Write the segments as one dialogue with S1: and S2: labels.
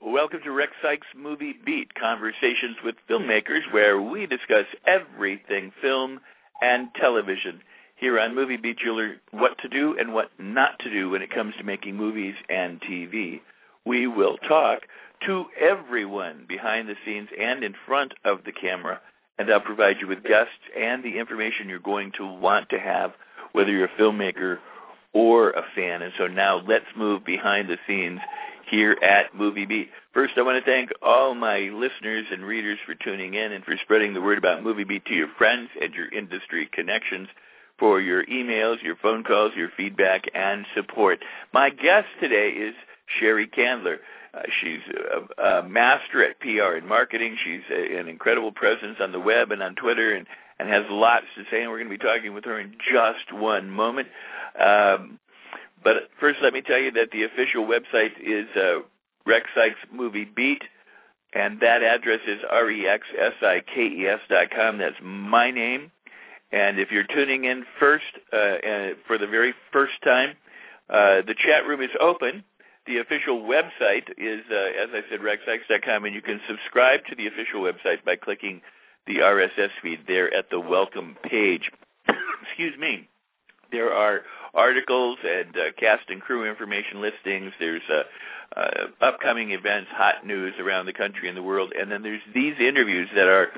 S1: Welcome to Rex Sikes Movie Beat, conversations with filmmakers where we discuss everything film and television. Here on Movie Beat, you'll learn what to do and what not to do when it comes to making movies and TV. We will talk to everyone behind the scenes and in front of the camera, and I'll provide you with guests and the information you're going to want to have, whether you're a filmmaker or a fan. And so now let's move behind the scenes here at Movie Beat. First, I want to thank all my listeners and readers for tuning in and for spreading the word about Movie Beat to your friends and your industry connections, for your emails, your phone calls, your feedback, and support. My guest today is Sheri Candler. Uh, she's a, a master at PR and marketing. She's a, an incredible presence on the web and on Twitter and, and has lots to say, and we're going to be talking with her in just one moment. Um, but first, let me tell you that the official website is uh, Rex Sikes Movie Beat, and that address is R-E-X-S-I-K-E-S dot com. That's my name. And if you're tuning in first, uh, uh, for the very first time, uh, the chat room is open. The official website is, uh, as I said, rexsikes.com, and you can subscribe to the official website by clicking the RSS feed there at the welcome page. Excuse me. There are articles and uh, cast and crew information listings. There's uh, uh, upcoming events, hot news around the country and the world, and then there's these interviews that are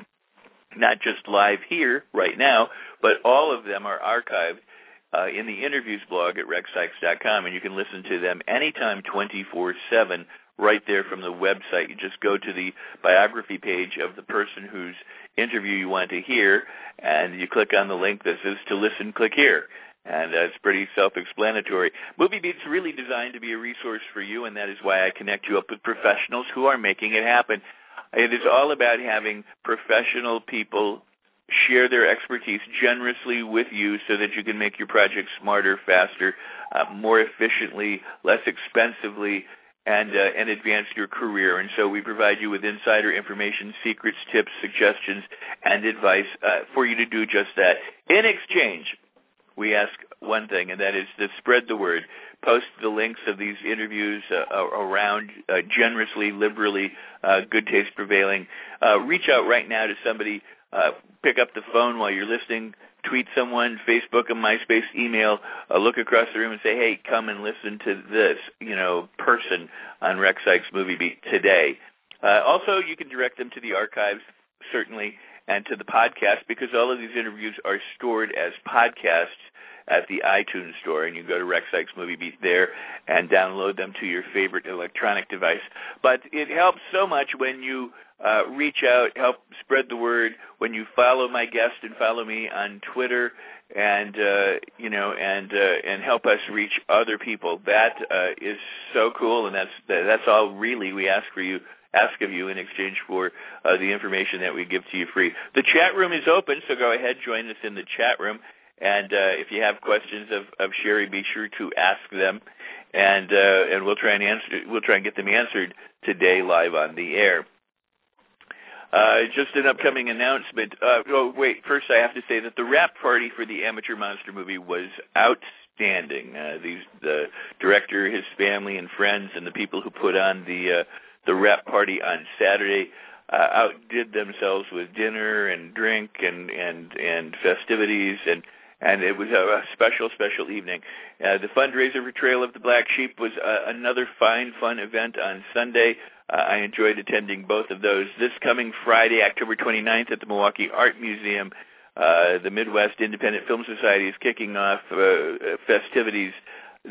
S1: not just live here right now, but all of them are archived uh, in the interviews blog at rexsikes.com, and you can listen to them anytime 24/7 right there from the website. You just go to the biography page of the person whose interview you want to hear, and you click on the link that says to listen, click here. And uh, it's pretty self-explanatory. Movie Beat's really designed to be a resource for you, and that is why I connect you up with professionals who are making it happen. It is all about having professional people share their expertise generously with you so that you can make your project smarter, faster, uh, more efficiently, less expensively, and uh, and advance your career. And so we provide you with insider information, secrets, tips, suggestions, and advice uh, for you to do just that. In exchange, we ask one thing, and that is to spread the word. Post the links of these interviews uh, around uh, generously, liberally, uh, good taste prevailing. Uh, reach out right now to somebody. Uh, pick up the phone while you're listening. Tweet someone, Facebook, and MySpace, email. Uh, look across the room and say, "Hey, come and listen to this." You know, person on Rex Sikes Movie Beat today. also, you can direct them to the archives, certainly and to the podcast because all of these interviews are stored as podcasts at the iTunes store, and you go to Rex Sikes Movie Beat there and download them to your favorite electronic device. But it helps so much when you uh, reach out, help spread the word, when you follow my guest and follow me on Twitter, and uh, you know, and uh, and help us reach other people. That uh, is so cool, and that's that's all really we ask for you ask of you in exchange for uh, the information that we give to you free. The chat room is open, so go ahead, join us in the chat room. And uh, if you have questions of, of Sheri, be sure to ask them, and uh, and we'll try and answer. We'll try and get them answered today live on the air. Uh, just an upcoming announcement. Uh, oh, wait. First, I have to say that the wrap party for the Amateur Monster movie was outstanding. Uh, these, the director, his family, and friends, and the people who put on the uh, the rep party on Saturday uh, outdid themselves with dinner and drink and and and festivities and and it was a, special special evening. Uh, the fundraiser for Trail of the Black Sheep was uh, another fine fun event on Sunday. Uh, I enjoyed attending both of those. This coming Friday, October 29th at the Milwaukee Art Museum, uh, the Midwest Independent Film Society is kicking off uh, festivities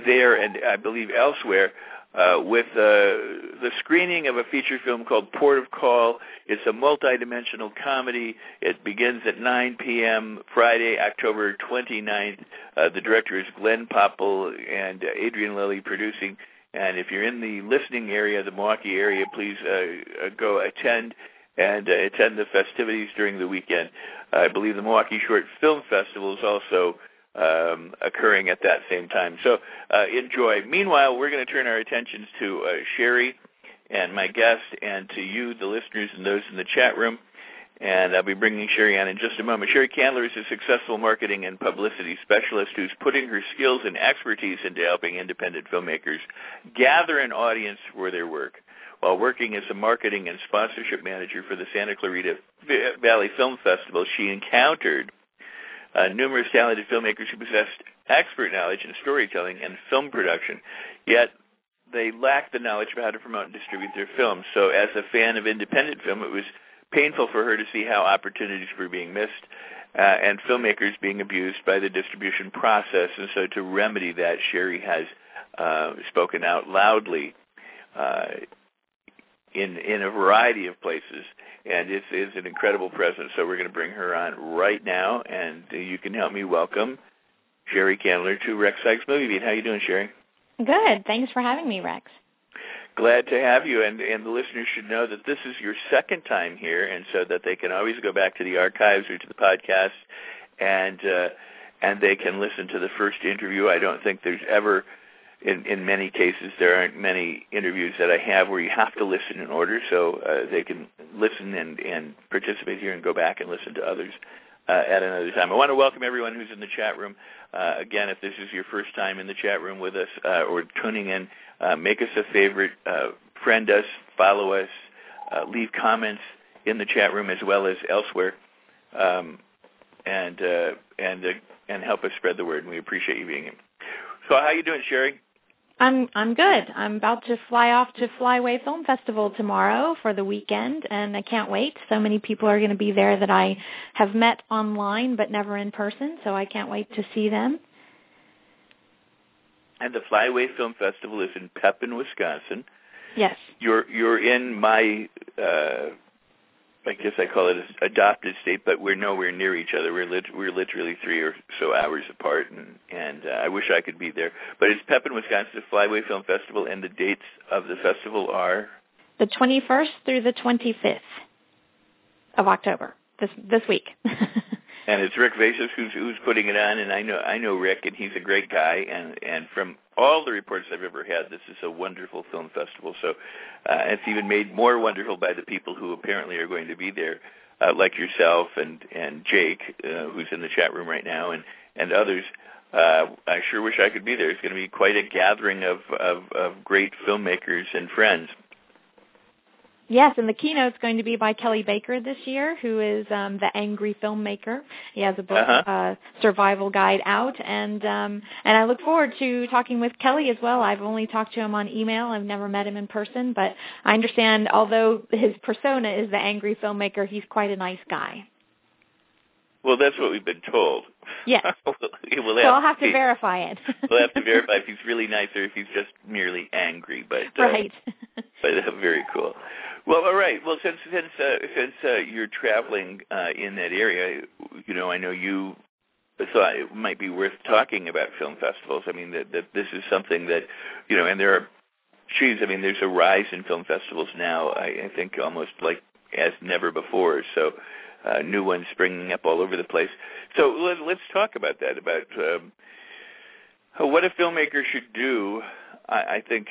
S1: there and I believe elsewhere uh, with uh, the screening of a feature film called Port of Call. It's a multi-dimensional comedy. It begins at 9 p.m. Friday, October 29th. Uh, the director is Glenn Popple and uh, Adrian Lilly producing. And if you're in the listening area, the Milwaukee area, please uh, uh, go attend and uh, attend the festivities during the weekend. I believe the Milwaukee Short Film Festival is also um, occurring at that same time. So uh, enjoy. Meanwhile, we're going to turn our attentions to uh, Sheri and my guest and to you, the listeners, and those in the chat room. And I'll be bringing Sheri on in just a moment. Sheri Candler is a successful marketing and publicity specialist who's putting her skills and expertise into helping independent filmmakers gather an audience for their work. While working as a marketing and sponsorship manager for the Santa Clarita Valley Film Festival, she encountered uh, numerous talented filmmakers who possessed expert knowledge in storytelling and film production, yet they lacked the knowledge of how to promote and distribute their films. So as a fan of independent film, it was painful for her to see how opportunities were being missed uh, and filmmakers being abused by the distribution process. And so to remedy that, Sheri has uh, spoken out loudly uh, in in a variety of places, and it is an incredible presence. So we're going to bring her on right now, and you can help me welcome Sheri Candler to Rex Sikes Movie Beat. How you doing, Sheri?
S2: Good. Thanks for having me, Rex.
S1: Glad to have you, and and the listeners should know that this is your second time here, and so that they can always go back to the archives or to the podcast, and uh, and they can listen to the first interview. I don't think there's ever in, in many cases, there aren't many interviews that I have where you have to listen in order, so uh, they can listen and, and participate here and go back and listen to others uh, at another time. I want to welcome everyone who's in the chat room. Uh, again, if this is your first time in the chat room with us uh, or tuning in, uh, make us a favorite, uh, friend us, follow us, uh, leave comments in the chat room as well as elsewhere, um, and and and help us spread the word. And we appreciate you being here. So, how are you doing, Sheri?
S2: I'm I'm good. I'm about to fly off to Flyway Film Festival tomorrow for the weekend, and I can't wait. So many people are going to be there that I have met online but never in person, so I can't wait to see them.
S1: And the Flyway Film Festival is in Pepin, Wisconsin.
S2: Yes.
S1: You're you're in my uh I guess I call it a adopted state, but we're nowhere near each other. We're lit- we're literally three or so hours apart, and and uh, I wish I could be there. But it's Pepin, Wisconsin, Flyway Film Festival, and the dates of the festival are
S2: the 21st through the 25th of October this this week.
S1: and it's Rick Vaicius who's who's putting it on, and I know I know Rick, and he's a great guy, and and from all the reports I've ever had, this is a wonderful film festival. So uh, it's even made more wonderful by the people who apparently are going to be there, uh, like yourself and and Jake, uh, who's in the chat room right now, and and others. Uh, I sure wish I could be there. It's going to be quite a gathering of, of, of great filmmakers and friends.
S2: Yes, and the keynote's going to be by Kelley Baker this year, who is um, the angry filmmaker. He has a book,
S1: uh-huh.
S2: uh, Survival Guide, out, and um, and I look forward to talking with Kelley as well. I've only talked to him on email. I've never met him in person, but I understand although his persona is the angry filmmaker, he's quite a nice guy.
S1: Well, that's what we've been told.
S2: Yes.
S1: we'll
S2: so I'll have to verify it.
S1: we'll have to verify if he's really nice or if he's just merely angry. But uh,
S2: right.
S1: but uh, very cool. Well, all right. Well, since since uh, since uh, you're traveling uh, in that area, you know, I know you thought it might be worth talking about film festivals. I mean, that that this is something that, you know, and there are, geez, I mean, there's a rise in film festivals now. I, I think almost like as never before. So, uh, new ones springing up all over the place. So let, let's talk about that. About um, what a filmmaker should do. I, I think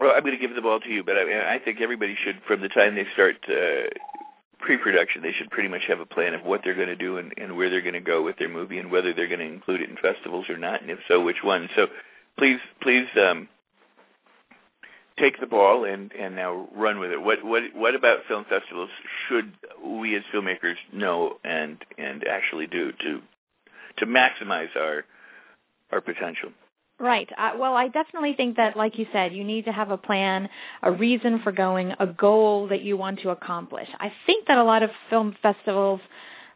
S1: well, I'm going to give the ball to you, but I, I think everybody should, from the time they start uh, pre-production, they should pretty much have a plan of what they're going to do and, and where they're going to go with their movie and whether they're going to include it in festivals or not, and if so, which one. So, please, please um, take the ball and, and now run with it. What what what about film festivals should we as filmmakers know and and actually do to to maximize our our potential?
S2: Right. Uh, well, I definitely think that, like you said, you need to have a plan, a reason for going, a goal that you want to accomplish. I think that a lot of film festivals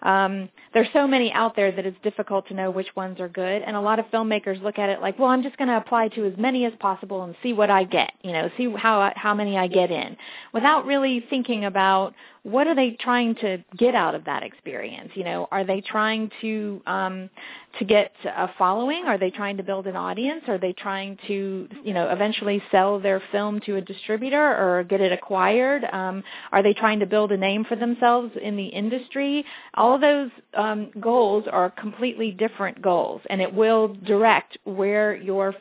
S2: um, there's so many out there that it's difficult to know which ones are good. And a lot of filmmakers look at it like, well, I'm just going to apply to as many as possible and see what I get. You know, see how how many I get in, without really thinking about what are they trying to get out of that experience? You know, are they trying to um, to get a following? Are they trying to build an audience? Are they trying to, you know, eventually sell their film to a distributor or get it acquired? Um, are they trying to build a name for themselves in the industry? All those um, goals are completely different goals, and it will direct where your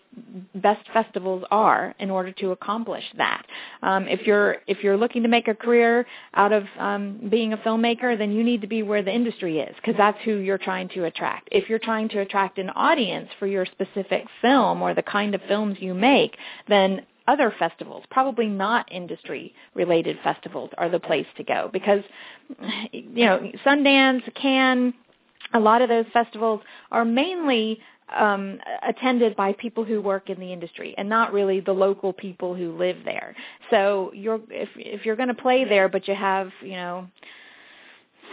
S2: best festivals are in order to accomplish that. Um, if you're if you're looking to make a career out of um, being a filmmaker, then you need to be where the industry is because that's who you're trying to attract. If you're trying to attract an audience for your specific film or the kind of films you make, then other festivals, probably not industry related festivals are the place to go because you know, Sundance, Cannes, a lot of those festivals are mainly um, attended by people who work in the industry and not really the local people who live there. So you're if if you're going to play there, but you have you know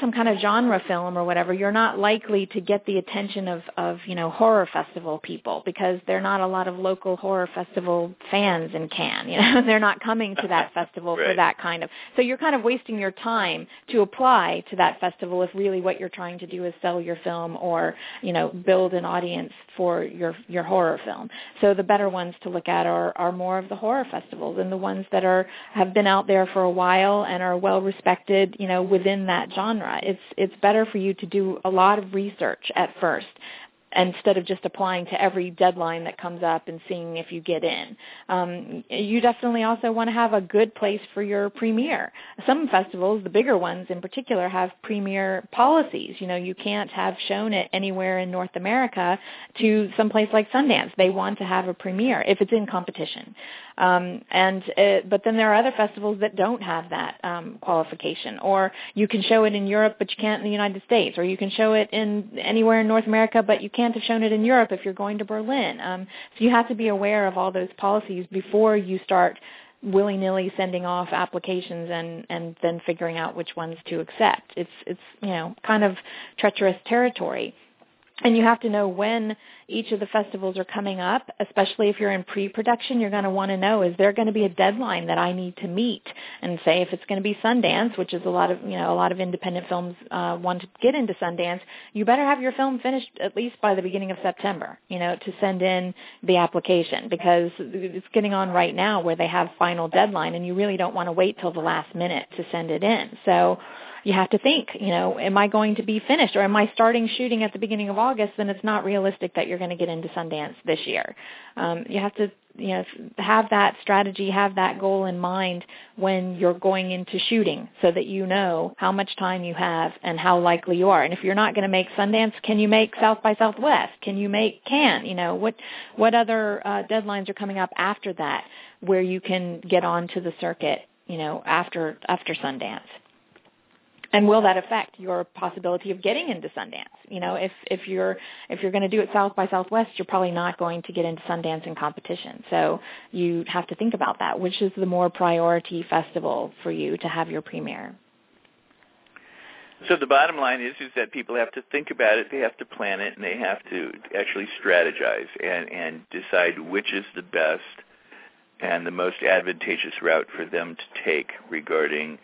S2: some kind of genre film or whatever, you're not likely to get the attention of, of, you know, horror festival people because there are not a lot of local horror festival fans in Cannes. You know, they're not coming to that festival
S1: right.
S2: for that kind of. So you're kind of wasting your time to apply to that festival if really what you're trying to do is sell your film or, you know, build an audience for your your horror film. So the better ones to look at are are more of the horror festivals and the ones that are have been out there for a while and are well respected, you know, within that genre it's it's better for you to do a lot of research at first instead of just applying to every deadline that comes up and seeing if you get in. Um, you definitely also want to have a good place for your premiere. Some festivals, the bigger ones in particular, have premiere policies. You know, you can't have shown it anywhere in North America to some place like Sundance. They want to have a premiere if it's in competition. Um, and it, but then there are other festivals that don't have that um, qualification, or you can show it in Europe but you can't in the United States, or you can show it in anywhere in North America but you can't have shown it in Europe if you're going to Berlin. Um, so you have to be aware of all those policies before you start willy-nilly sending off applications and and then figuring out which ones to accept. It's it's you know kind of treacherous territory and you have to know when each of the festivals are coming up, especially if you're in pre-production, you're going to want to know, is there going to be a deadline that I need to meet? And say if it's going to be Sundance, which is a lot of, you know, a lot of independent films uh, want to get into Sundance, you better have your film finished at least by the beginning of September, you know, to send in the application because it's getting on right now where they have final deadline and you really don't want to wait till the last minute to send it in. So, you have to think, you know, am I going to be finished or am I starting shooting at the beginning of August? Then it's not realistic that you're going to get into Sundance this year. Um, you have to, you know, have that strategy, have that goal in mind when you're going into shooting so that you know how much time you have and how likely you are. And if you're not going to make Sundance, can you make South by Southwest? Can you make Cannes? You know, what, what other uh, deadlines are coming up after that where you can get onto the circuit, you know, after, after Sundance? And will that affect your possibility of getting into Sundance? You know, if if you're if you're going to do it South by Southwest, you're probably not going to get into Sundance in competition. So you have to think about that. Which is the more priority festival for you to have your premiere?
S1: So the bottom line is is that people have to think about it, they have to plan it, and they have to actually strategize and and decide which is the best and the most advantageous route for them to take regarding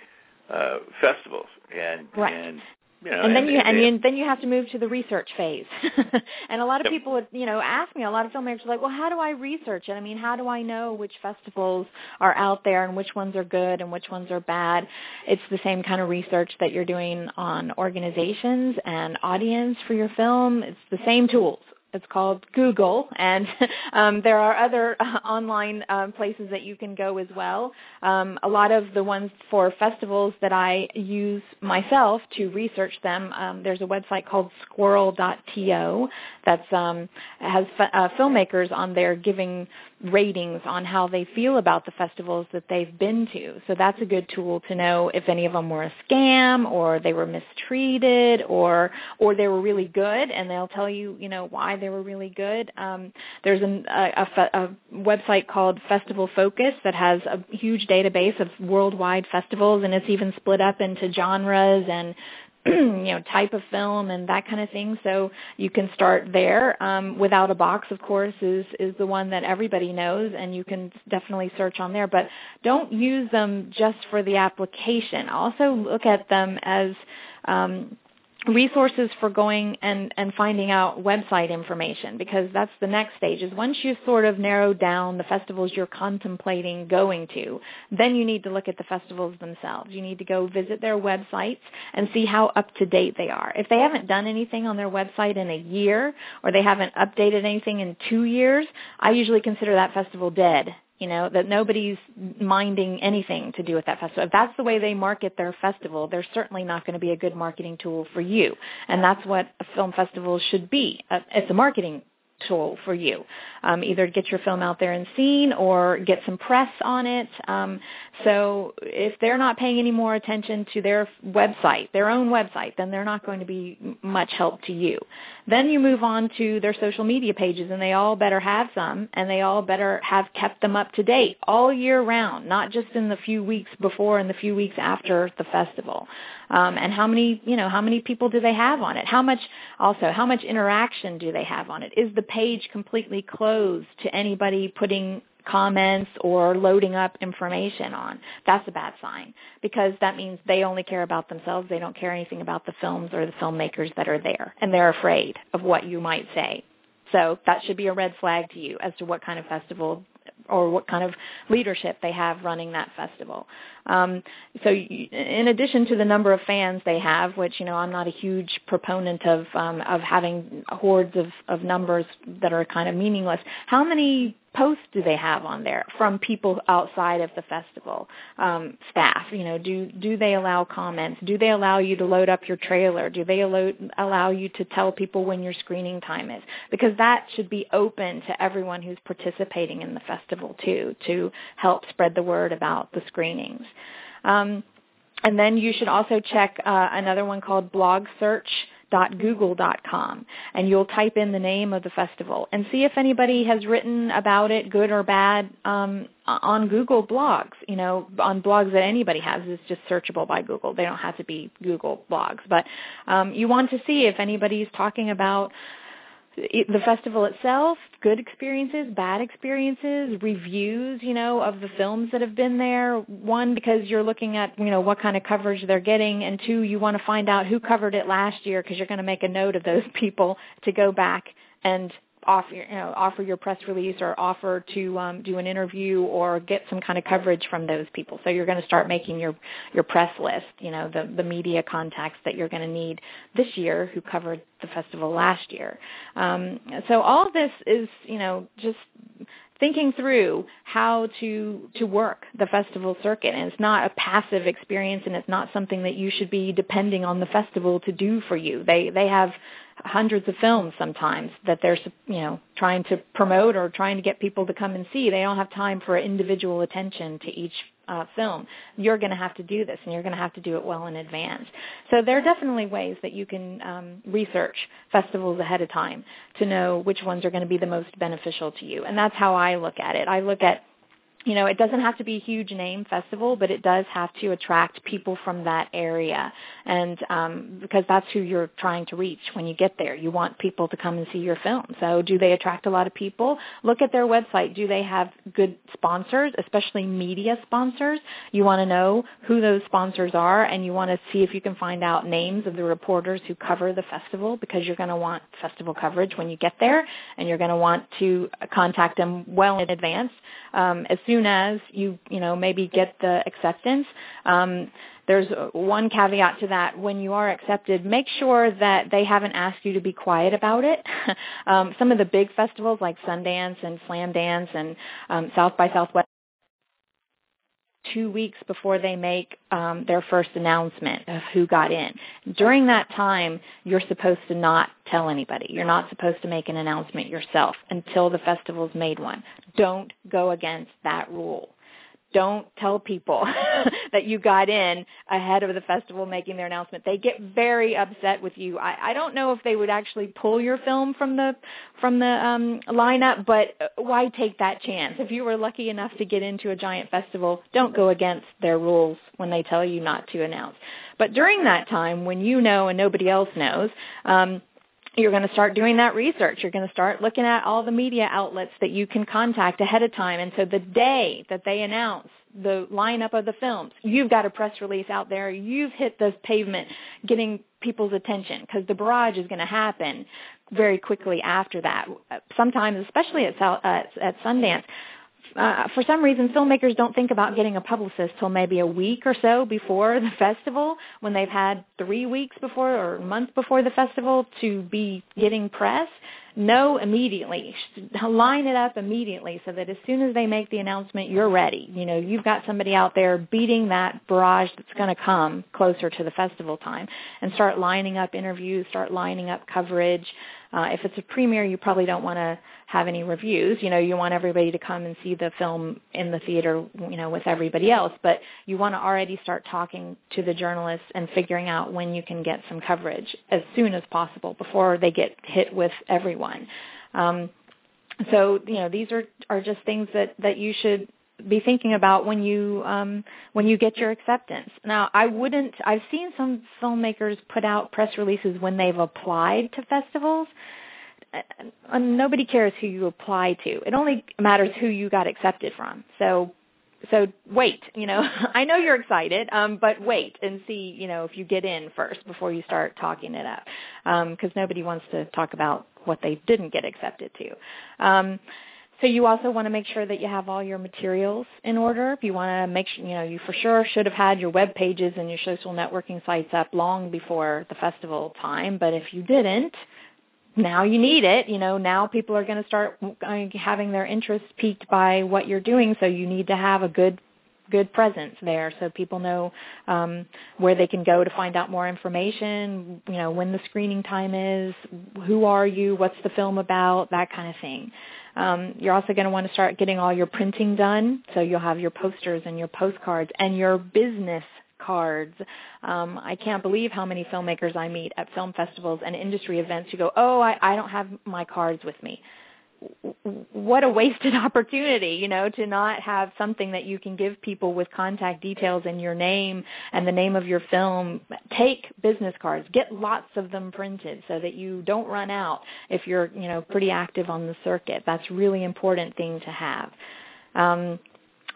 S1: uh, festivals and
S2: right.
S1: and you know,
S2: and then
S1: and,
S2: you
S1: and,
S2: and you, then you have to move to the research phase. and a lot of
S1: yep.
S2: people would, you know, ask me. A lot of filmmakers are like, "Well, how do I research it? I mean, how do I know which festivals are out there and which ones are good and which ones are bad?" It's the same kind of research that you're doing on organizations and audience for your film. It's the same tools. It's called Google, and um, there are other uh, online um, places that you can go as well. Um, a lot of the ones for festivals that I use myself to research them, um, there's a website called Squirrel.to that um, has uh, filmmakers on there giving ratings on how they feel about the festivals that they've been to. So that's a good tool to know if any of them were a scam or they were mistreated or or they were really good and they'll tell you, you know, why they were really good. Um, there's an, a, a, a website called Festival Focus that has a huge database of worldwide festivals and it's even split up into genres and you know type of film and that kind of thing. So you can start there. Um, Withoutabox, of course, is is the one that everybody knows, and you can definitely search on there. But don't use them just for the application. Also look at them as um, resources for going and, and finding out website information because that's the next stage is once you've sort of narrowed down the festivals you're contemplating going to, then you need to look at the festivals themselves. You need to go visit their websites and see how up to date they are. If they haven't done anything on their website in a year or they haven't updated anything in two years, I usually consider that festival dead you know, that nobody's minding anything to do with that festival. If that's the way they market their festival, they're certainly not going to be a good marketing tool for you. And that's what a film festival should be. Uh, it's a marketing tool for you. Um, either get your film out there and seen or get some press on it. Um, so if they're not paying any more attention to their website, their own website, then they're not going to be much help to you. Then you move on to their social media pages and they all better have some and they all better have kept them up to date all year round, not just in the few weeks before and the few weeks after the festival. Um, and how many, you know, how many people do they have on it? How much, also, how much interaction do they have on it? Is the page completely closed to anybody putting comments or loading up information on. That's a bad sign because that means they only care about themselves. They don't care anything about the films or the filmmakers that are there and they're afraid of what you might say. So that should be a red flag to you as to what kind of festival or what kind of leadership they have running that festival. Um, so in addition to the number of fans they have, which you know I'm not a huge proponent of um, of having hordes of, of numbers that are kind of meaningless, how many posts do they have on there from people outside of the festival um, staff? You know, do do they allow comments? Do they allow you to load up your trailer? Do they allow allow you to tell people when your screening time is? Because that should be open to everyone who's participating in the festival too, to help spread the word about the screenings. Um, and then you should also check uh, another one called Blog Search google.com and you'll type in the name of the festival and see if anybody has written about it good or bad um, on Google blogs, you know, on blogs that anybody has. It's just searchable by Google. They don't have to be Google blogs. But um, you want to see if anybody's talking about the festival itself, good experiences, bad experiences, reviews, you know, of the films that have been there. One, because you're looking at, you know, what kind of coverage they're getting, and two, you want to find out who covered it last year because you're going to make a note of those people to go back and offer you know offer your press release or offer to um, do an interview or get some kind of coverage from those people. So you're going to start making your your press list. You know the the media contacts that you're going to need this year who covered the festival last year. Um, so all this is you know just thinking through how to to work the festival circuit and it's not a passive experience and it's not something that you should be depending on the festival to do for you they they have hundreds of films sometimes that they're you know trying to promote or trying to get people to come and see. They don't have time for individual attention to each uh, film. You're going to have to do this, and you're going to have to do it well in advance. So there are definitely ways that you can um, research festivals ahead of time to know which ones are going to be the most beneficial to you. And that's how I look at it. I look at you know, it doesn't have to be a huge name festival, but it does have to attract people from that area, and um, because that's who you're trying to reach when you get there. You want people to come and see your film. So, do they attract a lot of people? Look at their website. Do they have good sponsors, especially media sponsors? You want to know who those sponsors are, and you want to see if you can find out names of the reporters who cover the festival, because you're going to want festival coverage when you get there, and you're going to want to contact them well in advance um, as soon as you you know maybe get the acceptance. Um, there's one caveat to that. When you are accepted, make sure that they haven't asked you to be quiet about it. um, some of the big festivals like Sundance and Slamdance and um, South by Southwest two weeks before they make um, their first announcement of who got in. During that time, you're supposed to not tell anybody. You're not supposed to make an announcement yourself until the festival's made one. Don't go against that rule. Don't tell people that you got in ahead of the festival making their announcement. They get very upset with you. I, I don't know if they would actually pull your film from the from the um, lineup, but why take that chance? If you were lucky enough to get into a giant festival, don't go against their rules when they tell you not to announce. But during that time, when you know and nobody else knows, um, you're going to start doing that research. You're going to start looking at all the media outlets that you can contact ahead of time. And so the day that they announce the lineup of the films, you've got a press release out there. You've hit the pavement getting people's attention because the barrage is going to happen very quickly after that. Sometimes, especially at, at, at Sundance, uh, for some reason, filmmakers don't think about getting a publicist till maybe a week or so before the festival, when they've had three weeks before or months before the festival to be getting press. Know immediately. Line it up immediately so that as soon as they make the announcement, you're ready. You know, you've got somebody out there beating that barrage that's going to come closer to the festival time and start lining up interviews, start lining up coverage. Uh, if it's a premiere, you probably don't want to have any reviews. You know, you want everybody to come and see the film in the theater, you know, with everybody else, but you want to already start talking to the journalists and figuring out when you can get some coverage as soon as possible before they get hit with everyone. Um, so, you know, these are are just things that that you should be thinking about when you um, when you get your acceptance. Now, I wouldn't. I've seen some filmmakers put out press releases when they've applied to festivals, uh, nobody cares who you apply to. It only matters who you got accepted from. So so wait, you know, I know you're excited, um, but wait and see, you know, if you get in first before you start talking it up, because um, nobody wants to talk about what they didn't get accepted to. Um, so you also want to make sure that you have all your materials in order. You want to make sure, you know, you for sure should have had your web pages and your social networking sites up long before the festival time, but if you didn't, now you need it. You know, now people are going to start having their interest piqued by what you're doing. So you need to have a good good presence there so people know um, where they can go to find out more information, you know, when the screening time is, who are you, what's the film about, that kind of thing. Um, you're also going to want to start getting all your printing done. So you'll have your posters and your postcards and your business cards. Um, I can't believe how many filmmakers I meet at film festivals and industry events who go, "Oh, I, I don't have my cards with me." What a wasted opportunity, you know, to not have something that you can give people with contact details and your name and the name of your film. Take business cards. Get lots of them printed so that you don't run out if you're, you know, pretty active on the circuit. That's really important thing to have. Um,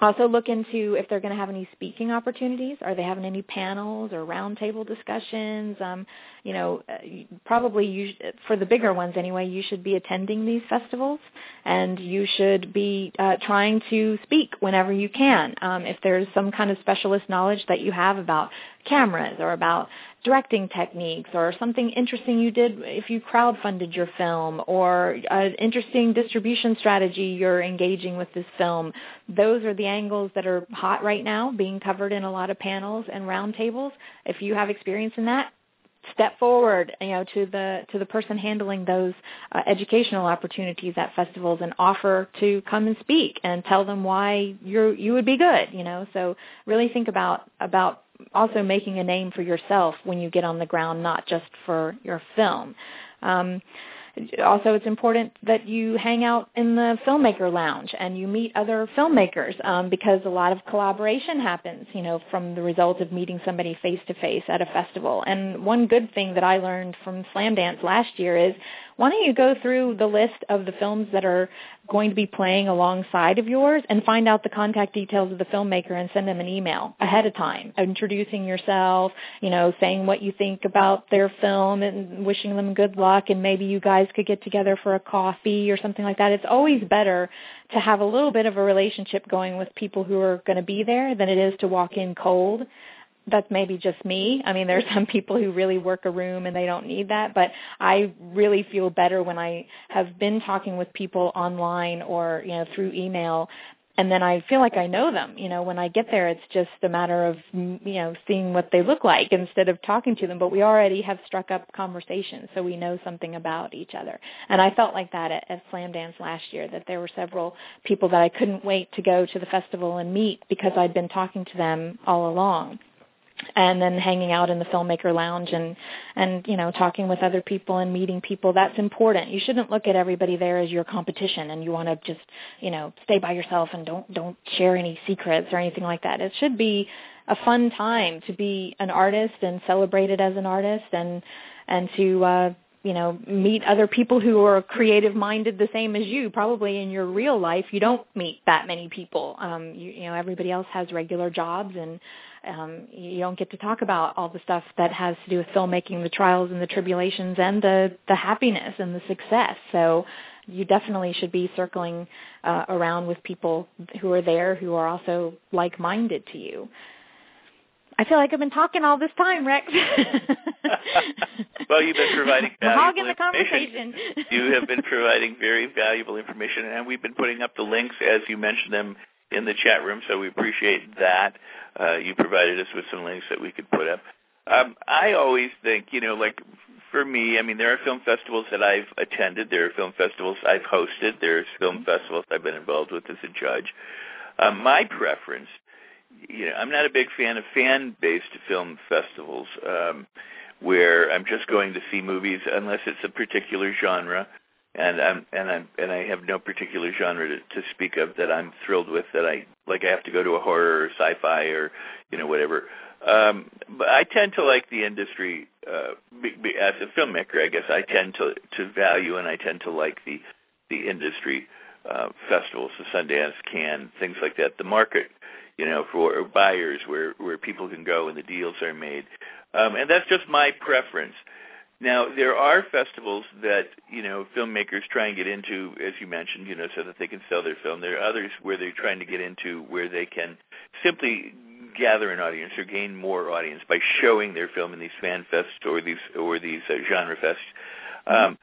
S2: also look into if they're going to have any speaking opportunities. Are they having any panels or roundtable discussions? Um, you know, uh, probably you, for the bigger ones anyway, you should be attending these festivals and you should be uh, trying to speak whenever you can. Um, if there's some kind of specialist knowledge that you have about cameras or about directing techniques or something interesting you did if you crowdfunded your film or an interesting distribution strategy you're engaging with this film. Those are the angles that are hot right now being covered in a lot of panels and roundtables. If you have experience in that, step forward you know to the to the person handling those uh, educational opportunities at festivals and offer to come and speak and tell them why you you would be good you know so really think about about also making a name for yourself when you get on the ground not just for your film. Um, also it's important that you hang out in the filmmaker lounge and you meet other filmmakers um, because a lot of collaboration happens you know from the result of meeting somebody face to face at a festival. And one good thing that i learned from Slamdance last year is why don't you go through the list of the films that are going to be playing alongside of yours and find out the contact details of the filmmaker and send them an email ahead of time, introducing yourself, you know, saying what you think about their film and wishing them good luck and maybe you guys could get together for a coffee or something like that. It's always better to have a little bit of a relationship going with people who are going to be there than it is to walk in cold that's maybe just me. I mean, there's some people who really work a room and they don't need that, but I really feel better when I have been talking with people online or, you know, through email and then I feel like I know them. You know, when I get there, it's just a matter of you know seeing what they look like instead of talking to them. But we already have struck up conversations, so we know something about each other. And I felt like that at, at Slamdance last year. That there were several people that I couldn't wait to go to the festival and meet because I'd been talking to them all along and then hanging out in the filmmaker lounge and and you know talking with other people and meeting people. That's important. You shouldn't look at everybody there as your competition and you want to just you know stay by yourself and don't don't share any secrets or anything like that. It should be a fun time to be an artist and celebrate it as an artist and and to uh you know meet other people who are creative minded the same as you. Probably in your real life you don't meet that many people. Um you, you know everybody else has regular jobs and um, you don't get to talk about all the stuff that has to do with filmmaking, the trials and the tribulations, and the the happiness and the success. So you definitely should be circling uh, around with people who are there who are also like-minded to you. I feel like I've been talking all this time, Rex.
S1: well, you've been providing valuable
S2: the conversation.
S1: you have been providing very valuable information, and we've been putting up the links as you mentioned them in the chat room, so we appreciate that. Uh, you provided us with some links that we could put up. Um, I always think, you know, like for me, I mean, there are film festivals that I've attended. There are film festivals I've hosted. There's film mm-hmm. festivals I've been involved with as a judge. Um, my preference, you know, I'm not a big fan of fan-based film festivals um, where I'm just going to see movies unless it's a particular genre and I'm and I'm and I have no particular genre to, to speak of that I'm thrilled with that I like I have to go to a horror or sci-fi or you know whatever. Um, but I tend to like the industry uh, be, be, as a filmmaker. I guess I tend to to value and I tend to like the the industry uh, festivals, the Sundance, Cannes, things like that. The market, you know, for buyers where where people can go and the deals are made, um, and that's just my preference. Now, there are festivals that, you know, filmmakers try and get into, as you mentioned, you know, so that they can sell their film. There are others where they're trying to get into where they can simply gather an audience or gain more audience by showing their film in these fan fests or these or these uh, genre fests. Um,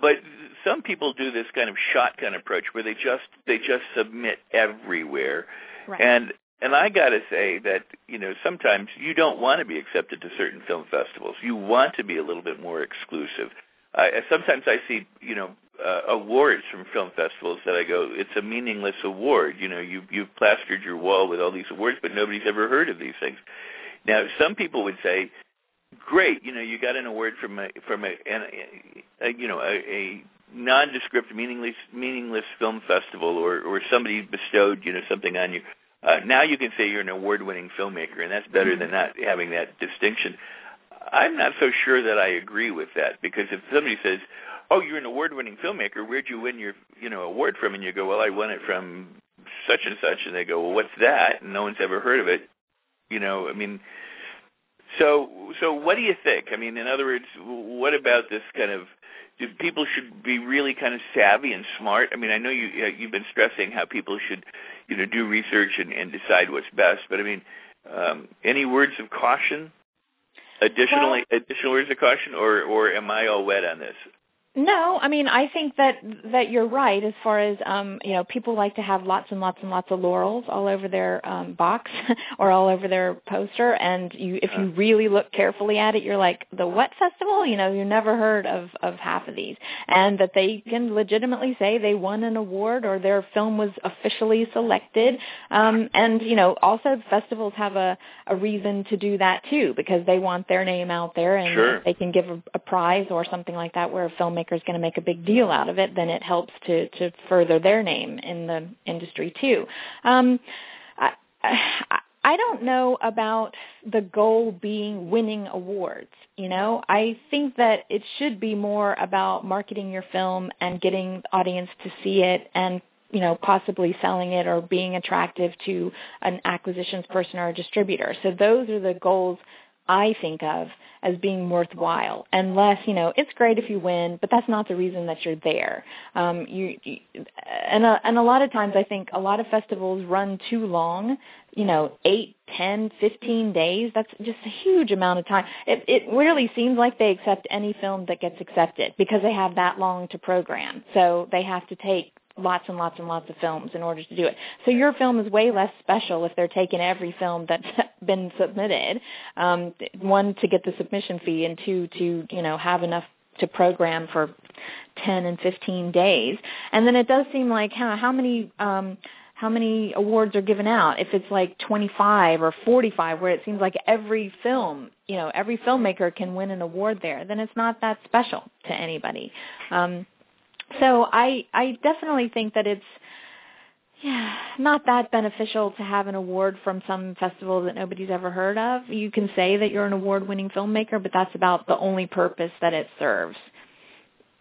S1: but some people do this kind of shotgun approach where they just they just submit everywhere,
S2: right.
S1: and and I got to say that you know sometimes you don't want to be accepted to certain film festivals. You want to be a little bit more exclusive. Uh, sometimes I see you know uh, awards from film festivals that I go, it's a meaningless award. You know, you you've plastered your wall with all these awards, but nobody's ever heard of these things. Now, some people would say, great, you know, you got an award from a from a, a, a you know a, a nondescript, meaningless meaningless film festival, or or somebody bestowed you know something on you uh, now you can say you're an award-winning filmmaker, and that's better mm-hmm. than not having that distinction. I'm not so sure that I agree with that because if somebody says, "Oh, you're an award-winning filmmaker. Where'd you win your you know award from?" and you go, "Well, I won it from such and such," and they go, "Well, what's that?" and no one's ever heard of it. You know, I mean, so so what do you think? I mean, in other words, what about this kind of people should be really kind of savvy and smart? I mean, I know you you've been stressing how people should, you know, do research and, and decide what's best. But I mean, um, any words of caution? Additionally, well, additional words of caution, or or am I all wet on this?
S2: No, I mean I think that that you're right as far as um you know people like to have lots and lots and lots of laurels all over their um box or all over their poster. And you if you really look carefully at it you're like the what festival? You know you never heard of of half of these. And that they can legitimately say they won an award or their film was officially selected. Um and you know also festivals have a a reason to do that too because they want their name out there and
S1: sure.
S2: they can give a, a prize or something like that where a filmmaker filmmaker is going to make a big deal out of it, then it helps to to further their name in the industry too. Um, I, I don't know about the goal being winning awards. You know, I think that it should be more about marketing your film and getting the audience to see it and you know, possibly selling it or being attractive to an acquisitions person or a distributor. So those are the goals I think of as being worthwhile. Unless you know it's great if you win but that's not the reason that you're there. Um you, you and a, and a lot of times i think a lot of festivals run too long you know eight ten fifteen days. That's just a huge amount of time. It it really seems like they accept any film that gets accepted because they have that long to program. So they have to take lots and lots and lots of films in order to do it. So your film is way less special if they're taking every film that's been submitted. Um, one to get the submission fee, and two to you know have enough to program for 10 and 15 days. And then it does seem like how, how many um, how many awards are given out if it's like 25 or 45 where it seems like every film you know every filmmaker can win an award there then it's not that special to anybody um so I I definitely think that it's yeah, not that beneficial to have an award from some festival that nobody's ever heard of. You can say that you're an award-winning filmmaker, but that's about the only purpose that it serves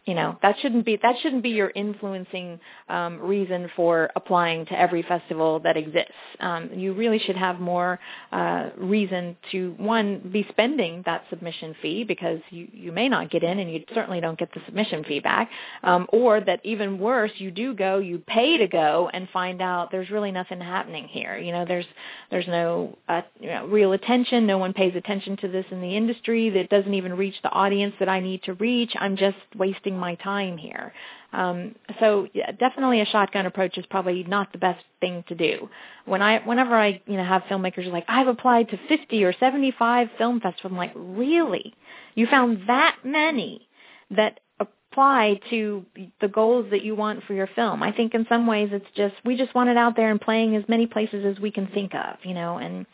S2: you know that shouldn't be that shouldn't be your influencing um, reason for applying to every festival that exists. Um, you really should have more uh, reason to one be spending that submission fee because you you may not get in and you certainly don't get the submission fee back, um, or that even worse you do go you pay to go and find out there's really nothing happening here. You know there's there's no uh, you know, real attention. No one pays attention to this in the industry. That doesn't even reach the audience that I need to reach. I'm just wasting my time here. Um, so yeah, definitely a shotgun approach is probably not the best thing to do. When I, whenever I, you know, have filmmakers like, I've applied to 50 or 75 film festivals, I'm like, really? You found that many that apply to the goals that you want for your film. I think in some ways it's just, we just want it out there and playing as many places as we can think of, you know, and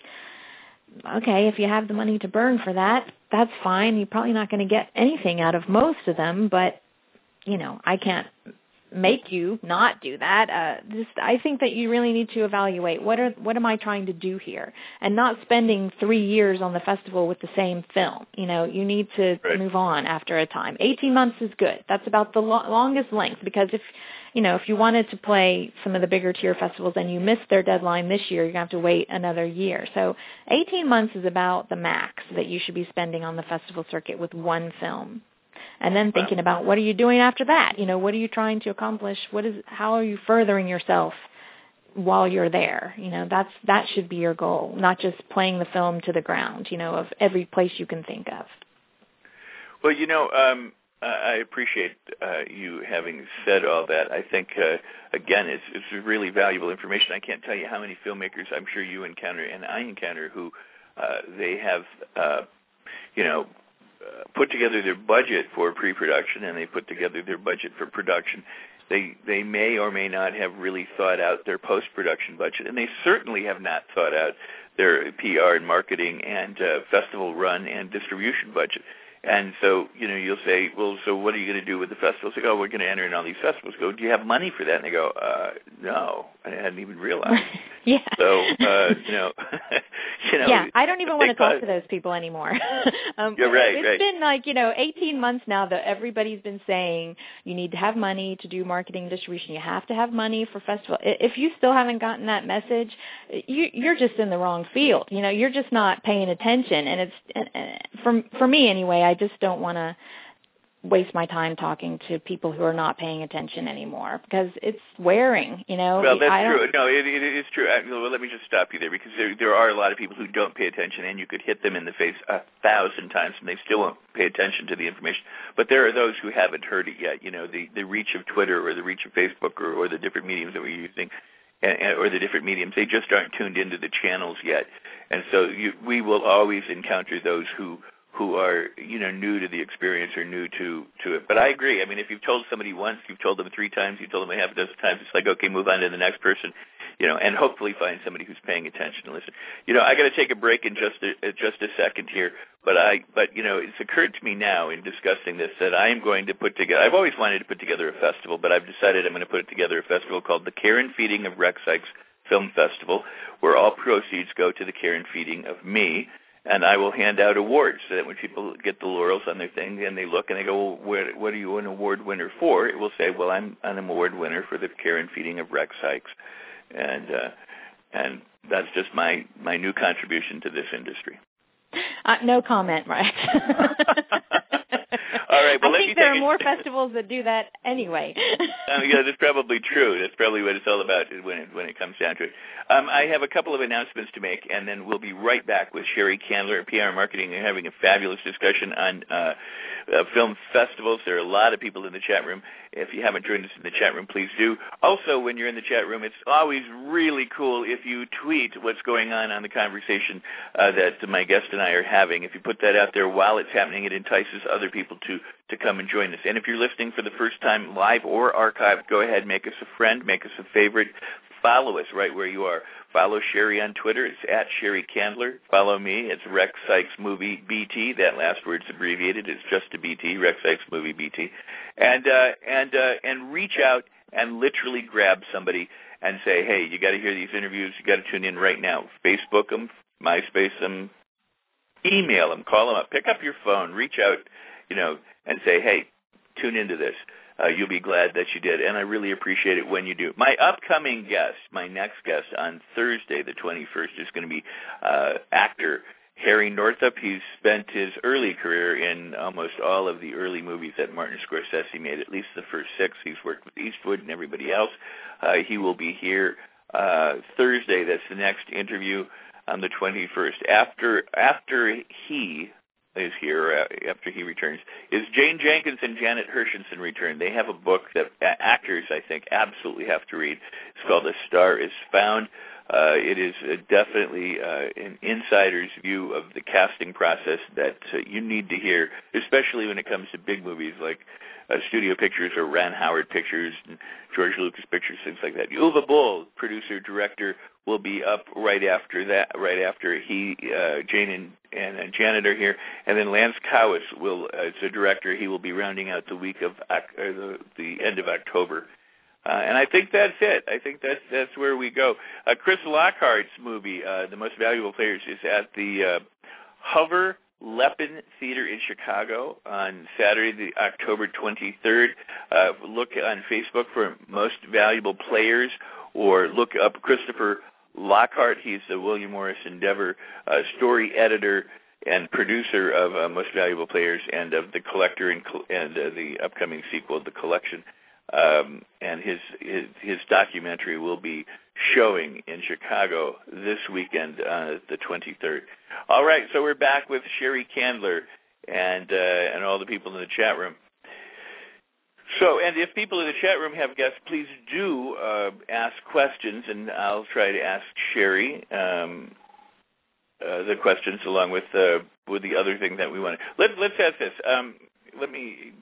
S2: okay, if you have the money to burn for that, that's fine. You're probably not going to get anything out of most of them, but you know, I can't make you not do that. Uh, just I think that you really need to evaluate what are what am I trying to do here, and not spending three years on the festival with the same film. You know, you need to right. move on after a time. Eighteen months is good. That's about the lo- longest length because if you know if you wanted to play some of the bigger tier festivals and you missed their deadline this year, you're gonna have to wait another year. So eighteen months is about the max that you should be spending on the festival circuit with one film and then thinking about what are you doing after that? You know what are you trying to accomplish? What is how are you furthering yourself while you're there? You know that's that should be your goal not just playing the film to the ground you know of every place you can think of.
S1: Well you know um I appreciate uh, you having said all that. I think uh, again, it's it's really valuable information. I can't tell you how many filmmakers I'm sure you encounter and I encounter who uh, they have, uh, you know, put together their budget for pre-production and they put together their budget for production. They they may or may not have really thought out their post-production budget, and they certainly have not thought out their PR and marketing and uh, festival run and distribution budget. And so, you know, you'll say, well, so what are you going to do with the festivals? They go, oh, we're going to enter in all these festivals. Go, do you have money for that? And they go, uh, no, I hadn't even realized.
S2: yeah.
S1: So, uh, you know, you know.
S2: Yeah, I don't even want to talk to those people anymore.
S1: um, You're right.
S2: It's
S1: right.
S2: been like you know 18 months now that everybody's been saying you need to have money to do marketing distribution. You have to have money for festival. If you still haven't gotten that message, you, you're just in the wrong field. You know, you're just not paying attention. And it's for for me anyway. I just don't want to waste my time talking to people who are not paying attention anymore because it's wearing, you know.
S1: Well, that's true. No, it, it is true. Well, let me just stop you there because there there are a lot of people who don't pay attention, and you could hit them in the face a thousand times, and they still won't pay attention to the information. But there are those who haven't heard it yet. You know, the the reach of Twitter or the reach of Facebook or, or the different mediums that we're using. And, or the different mediums, they just aren't tuned into the channels yet, and so you, we will always encounter those who who are you know new to the experience or new to to it. But I agree. I mean, if you've told somebody once, you've told them three times, you've told them a half a dozen times, it's like okay, move on to the next person, you know, and hopefully find somebody who's paying attention and listen. You know, I got to take a break in just a, uh, just a second here, but I but you know, it's occurred to me now in discussing this that I am going to put together. I've always wanted to put together a festival, but I've decided I'm going to put together a festival called the Care and Feeding of Rex Sikes Film Festival, where all proceeds go to the care and feeding of me and I will hand out awards so that when people get the laurels on their thing and they look and they go, well, what, what are you an award winner for? It will say, well, I'm an award winner for the care and feeding of Rex Sikes, and uh, and that's just my my new contribution to this industry.
S2: Uh, no comment, Rex.
S1: All right, well,
S2: I think there are more festivals that do that anyway.
S1: Uh, yeah, that's probably true. That's probably what it's all about when it when it comes down to it. Um, I have a couple of announcements to make, and then we'll be right back with Sheri Candler at PR Marketing and having a fabulous discussion on uh, uh, film festivals. There are a lot of people in the chat room. If you haven't joined us in the chat room, please do. Also, when you're in the chat room, it's always really cool if you tweet what's going on on the conversation uh, that my guest and I are having. If you put that out there while it's happening, it entices other people to to come and join us. And if you're listening for the first time live or archived, go ahead, make us a friend, make us a favorite, follow us right where you are. Follow Sheri on Twitter. It's at Sheri Candler. Follow me. It's Rex Sikes Movie BT. That last word's abbreviated. It's just a BT. Rex Sikes Movie BT. And uh, and uh, and reach out and literally grab somebody and say, hey, you got to hear these interviews. You got to tune in right now. Facebook them, MySpace them, email them, call them up, pick up your phone, reach out, you know, and say, hey, tune into this. Uh, you'll be glad that you did, and I really appreciate it when you do. My upcoming guest, my next guest on Thursday, the 21st, is going to be uh, actor Harry Northup. He's spent his early career in almost all of the early movies that Martin Scorsese made, at least the first six. He's worked with Eastwood and everybody else. Uh, he will be here uh, Thursday. That's the next interview on the 21st. After after he is here, uh, after he returns, is Jane Jenkins and Janet Hirshenson return. They have a book that uh, actors, I think, absolutely have to read. It's called A Star is Found. Uh, it is uh, definitely uh, an insider's view of the casting process that uh, you need to hear, especially when it comes to big movies like uh, Studio Pictures or Ron Howard Pictures and George Lucas Pictures, things like that. Uwe Boll, producer director, will be up right after that. Right after he, uh, Jane and, and uh, Janet are here, and then Lance Cowis will, uh, as a director, he will be rounding out the week of or the the end of October. Uh, and I think that's it. I think that's that's where we go. Uh, Chris Lockhart's movie, uh, The Most Valuable Players, is at the uh, Hover Leppen Theater in Chicago on Saturday, the October 23rd. Uh, look on Facebook for Most Valuable Players, or look up Christopher Lockhart. He's the William Morris Endeavor uh, story editor and producer of uh, Most Valuable Players and of The Collector and, and uh, the upcoming sequel, The Collection um, and his, his his documentary will be showing in Chicago this weekend, uh, the 23rd. All right, so we're back with Sheri Candler and uh, and all the people in the chat room. So, and if people in the chat room have guests, please do uh, ask questions, and I'll try to ask Sheri um, uh, the questions along with uh, with the other thing that we want. Let, let's ask this. Um, let me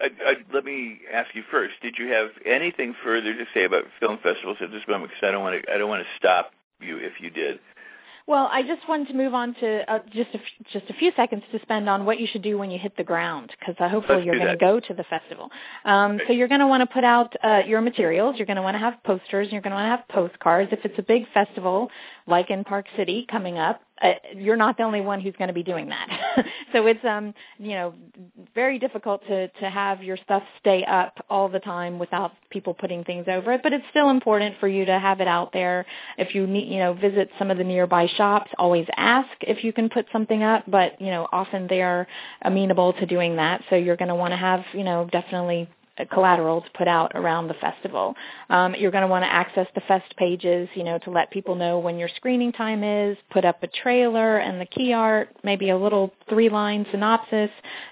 S1: I, I, let me ask you first. Did you have anything further to say about film festivals at this moment? Because I don't want to. I don't want to stop you if you did.
S2: Well, I just wanted to move on to uh, just a f- just a few seconds to spend on what you should do when you hit the ground, because uh, hopefully
S1: Let's
S2: you're going to go to the festival. Um, so you're going to want to put out uh, your materials. You're going to want to have posters. You're going to want to have postcards. If it's a big festival like in Park City coming up, uh, you're not the only one who's going to be doing that. so it's um you know very difficult to to have your stuff stay up all the time without people putting things over it. But it's still important for you to have it out there. If you need you know visit some of the nearby shops, always ask if you can put something up. But you know often they are amenable to doing that. So you're going to want to have you know definitely collateral to put out around the festival. Um, you're going to want to access the fest pages, you know, to let people know when your screening time is, put up a trailer and the key art, maybe a little three-line synopsis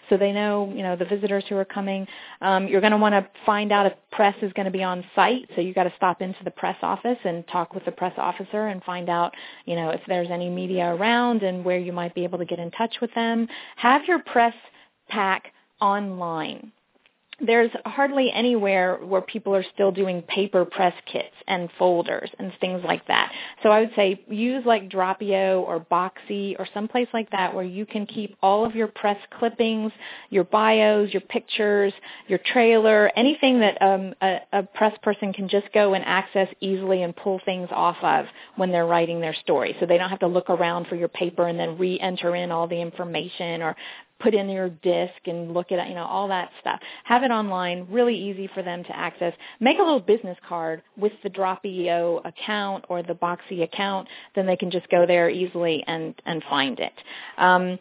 S2: so they know, you know, the visitors who are coming. Um, you're going to want to find out if press is going to be on site, so you've got to stop into the press office and talk with the press officer and find out, you know, if there's any media around and where you might be able to get in touch with them. Have your press pack online there's hardly anywhere where people are still doing paper press kits and folders and things like that. So I would say use like Drop.io or Boxy or someplace like that where you can keep all of your press clippings, your bios, your pictures, your trailer, anything that um, a, a press person can just go and access easily and pull things off of when they're writing their story. So they don't have to look around for your paper and then re-enter in all the information or put in your disk and look at you know, all that stuff. Have it online, really easy for them to access. Make a little business card with the Drop.io account or the Boxy account, then they can just go there easily and, and find it. Um,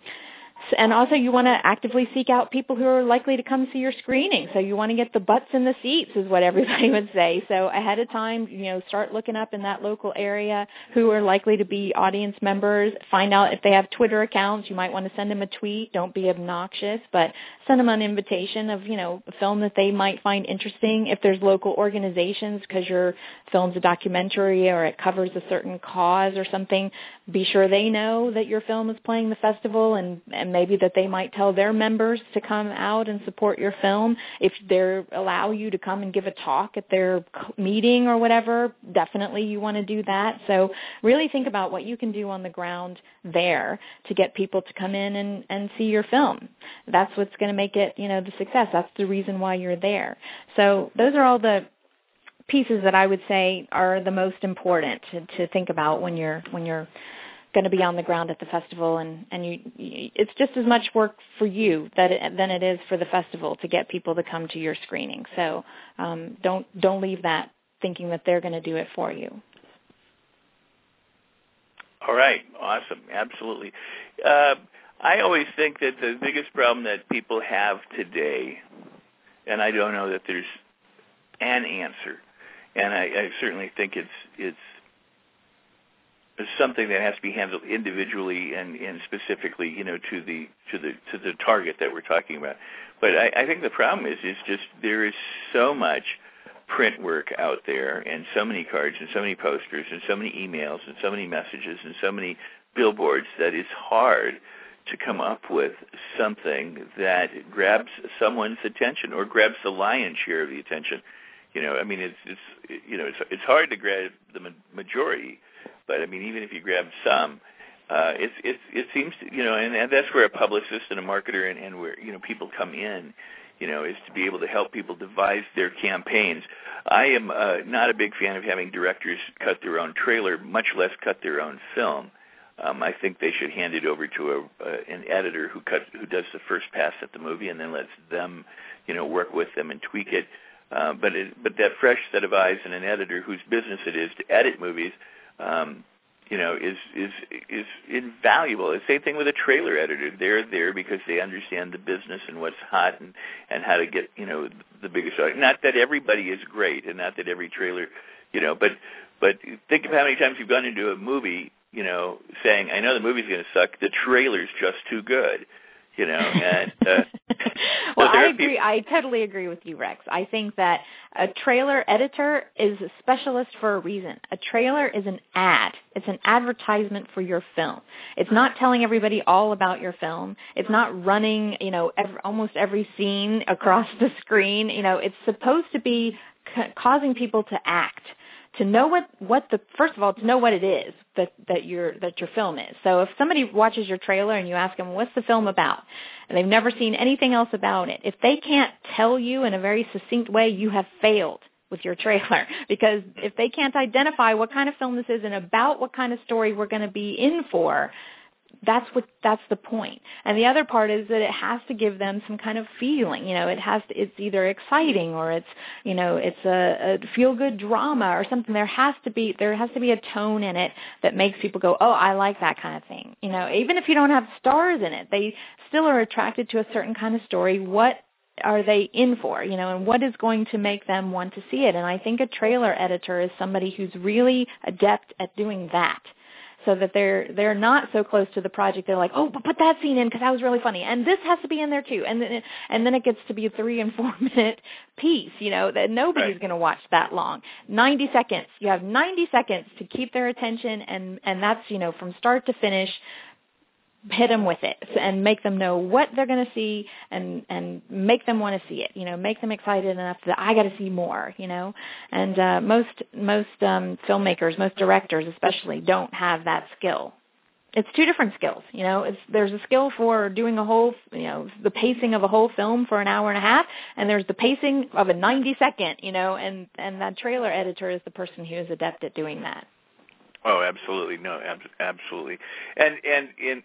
S2: and also you want to actively seek out people who are likely to come see your screening. So you want to get the butts in the seats is what everybody would say. So ahead of time, you know, start looking up in that local area who are likely to be audience members. Find out if they have Twitter accounts. You might want to send them a tweet. Don't be obnoxious, but send them an invitation of, you know, a film that they might find interesting. If there's local organizations because your film's a documentary or it covers a certain cause or something, be sure they know that your film is playing the festival and, and maybe that they might tell their members to come out and support your film. If they allow you to come and give a talk at their meeting or whatever, definitely you want to do that. So really think about what you can do on the ground there to get people to come in and, and see your film. That's what's going to make it, you know, the success. That's the reason why you're there. So those are all the pieces that I would say are the most important to, to think about when you're when you're going to be on the ground at the festival and and you, you it's just as much work for you that it, than it is for the festival to get people to come to your screening. So um, don't don't leave that thinking that they're going to do it for you.
S1: All right. Awesome. Absolutely. Uh, i always think that the biggest problem that people have today and i don't know that there's an answer and i, I certainly think it's it's something that has to be handled individually and, and specifically, you know, to the to the to the target that we're talking about. But I, I think the problem is is just there is so much print work out there and so many cards and so many posters and so many emails and so many messages and so many billboards that it's hard to come up with something that grabs someone's attention or grabs the lion's share of the attention. You know, I mean, it's it's you know, it's it's hard to grab the majority but I mean, even if you grab some, uh, it's it's it seems to, you know, and, and that's where a publicist and a marketer and, and where you know people come in, you know, is to be able to help people devise their campaigns. I am uh, not a big fan of having directors cut their own trailer, much less cut their own film. Um, I think they should hand it over to a uh, an editor who cut who does the first pass at the movie and then lets them, you know, work with them and tweak it. Uh, but it, but that fresh set of eyes and an editor whose business it is to edit movies um, you know, is is is invaluable. The same thing with a trailer editor. They're there because they understand the business and what's hot and and how to get you know the biggest. Audience. Not that everybody is great, and not that every trailer, you know, but but think of how many times you've gone into a movie, you know, saying, "I know the movie's going to suck. The trailer's just too good." You know and uh,
S2: well
S1: so
S2: i agree people- i totally agree with you rex. I think that a trailer editor is a specialist for a reason. A trailer is an ad. It's an advertisement for your film. It's not telling everybody all about your film. It's not running you know every, almost every scene across the screen. You know it's supposed to be ca- causing people to act to know what what the first of all to know what it is that that your that your film is. So if somebody watches your trailer and you ask them what's the film about, and they've never seen anything else about it, if they can't tell you in a very succinct way, you have failed with your trailer because if they can't identify what kind of film this is and about what kind of story we're going to be in for, that's what that's the point. And the other part is that it has to give them some kind of feeling. You know, it has to, it's either exciting or it's you know it's a, a feel good drama or something. There has to be there has to be a tone in it that makes people go, oh, I like that kind of thing. You know, even if you don't have stars in it, they still are attracted to a certain kind of story. What are they in for, you know, and what is going to make them want to see it? And I think a trailer editor is somebody who's really adept at doing that so that they're they're not so close to the project. They're like, oh, but put that scene in because that was really funny, and this has to be in there too. And then it, and then it gets to be a three and four minute piece. You know that nobody's
S1: right.
S2: going to watch that long. Ninety seconds. You have ninety seconds to keep their attention, and and that's you know from start to finish hit them with it and make them know what they're going to see and and make them want to see it you know make them excited enough that i got to see more you know? And uh most most um filmmakers most directors especially don't have that skill. It's two different skills you know? It's there's a skill for doing a whole you know the pacing of a whole film for an hour and a half and there's the pacing of a 90 second you know? And and that trailer editor is the person who is adept at doing that.
S1: Oh, absolutely. No, ab- absolutely, and and in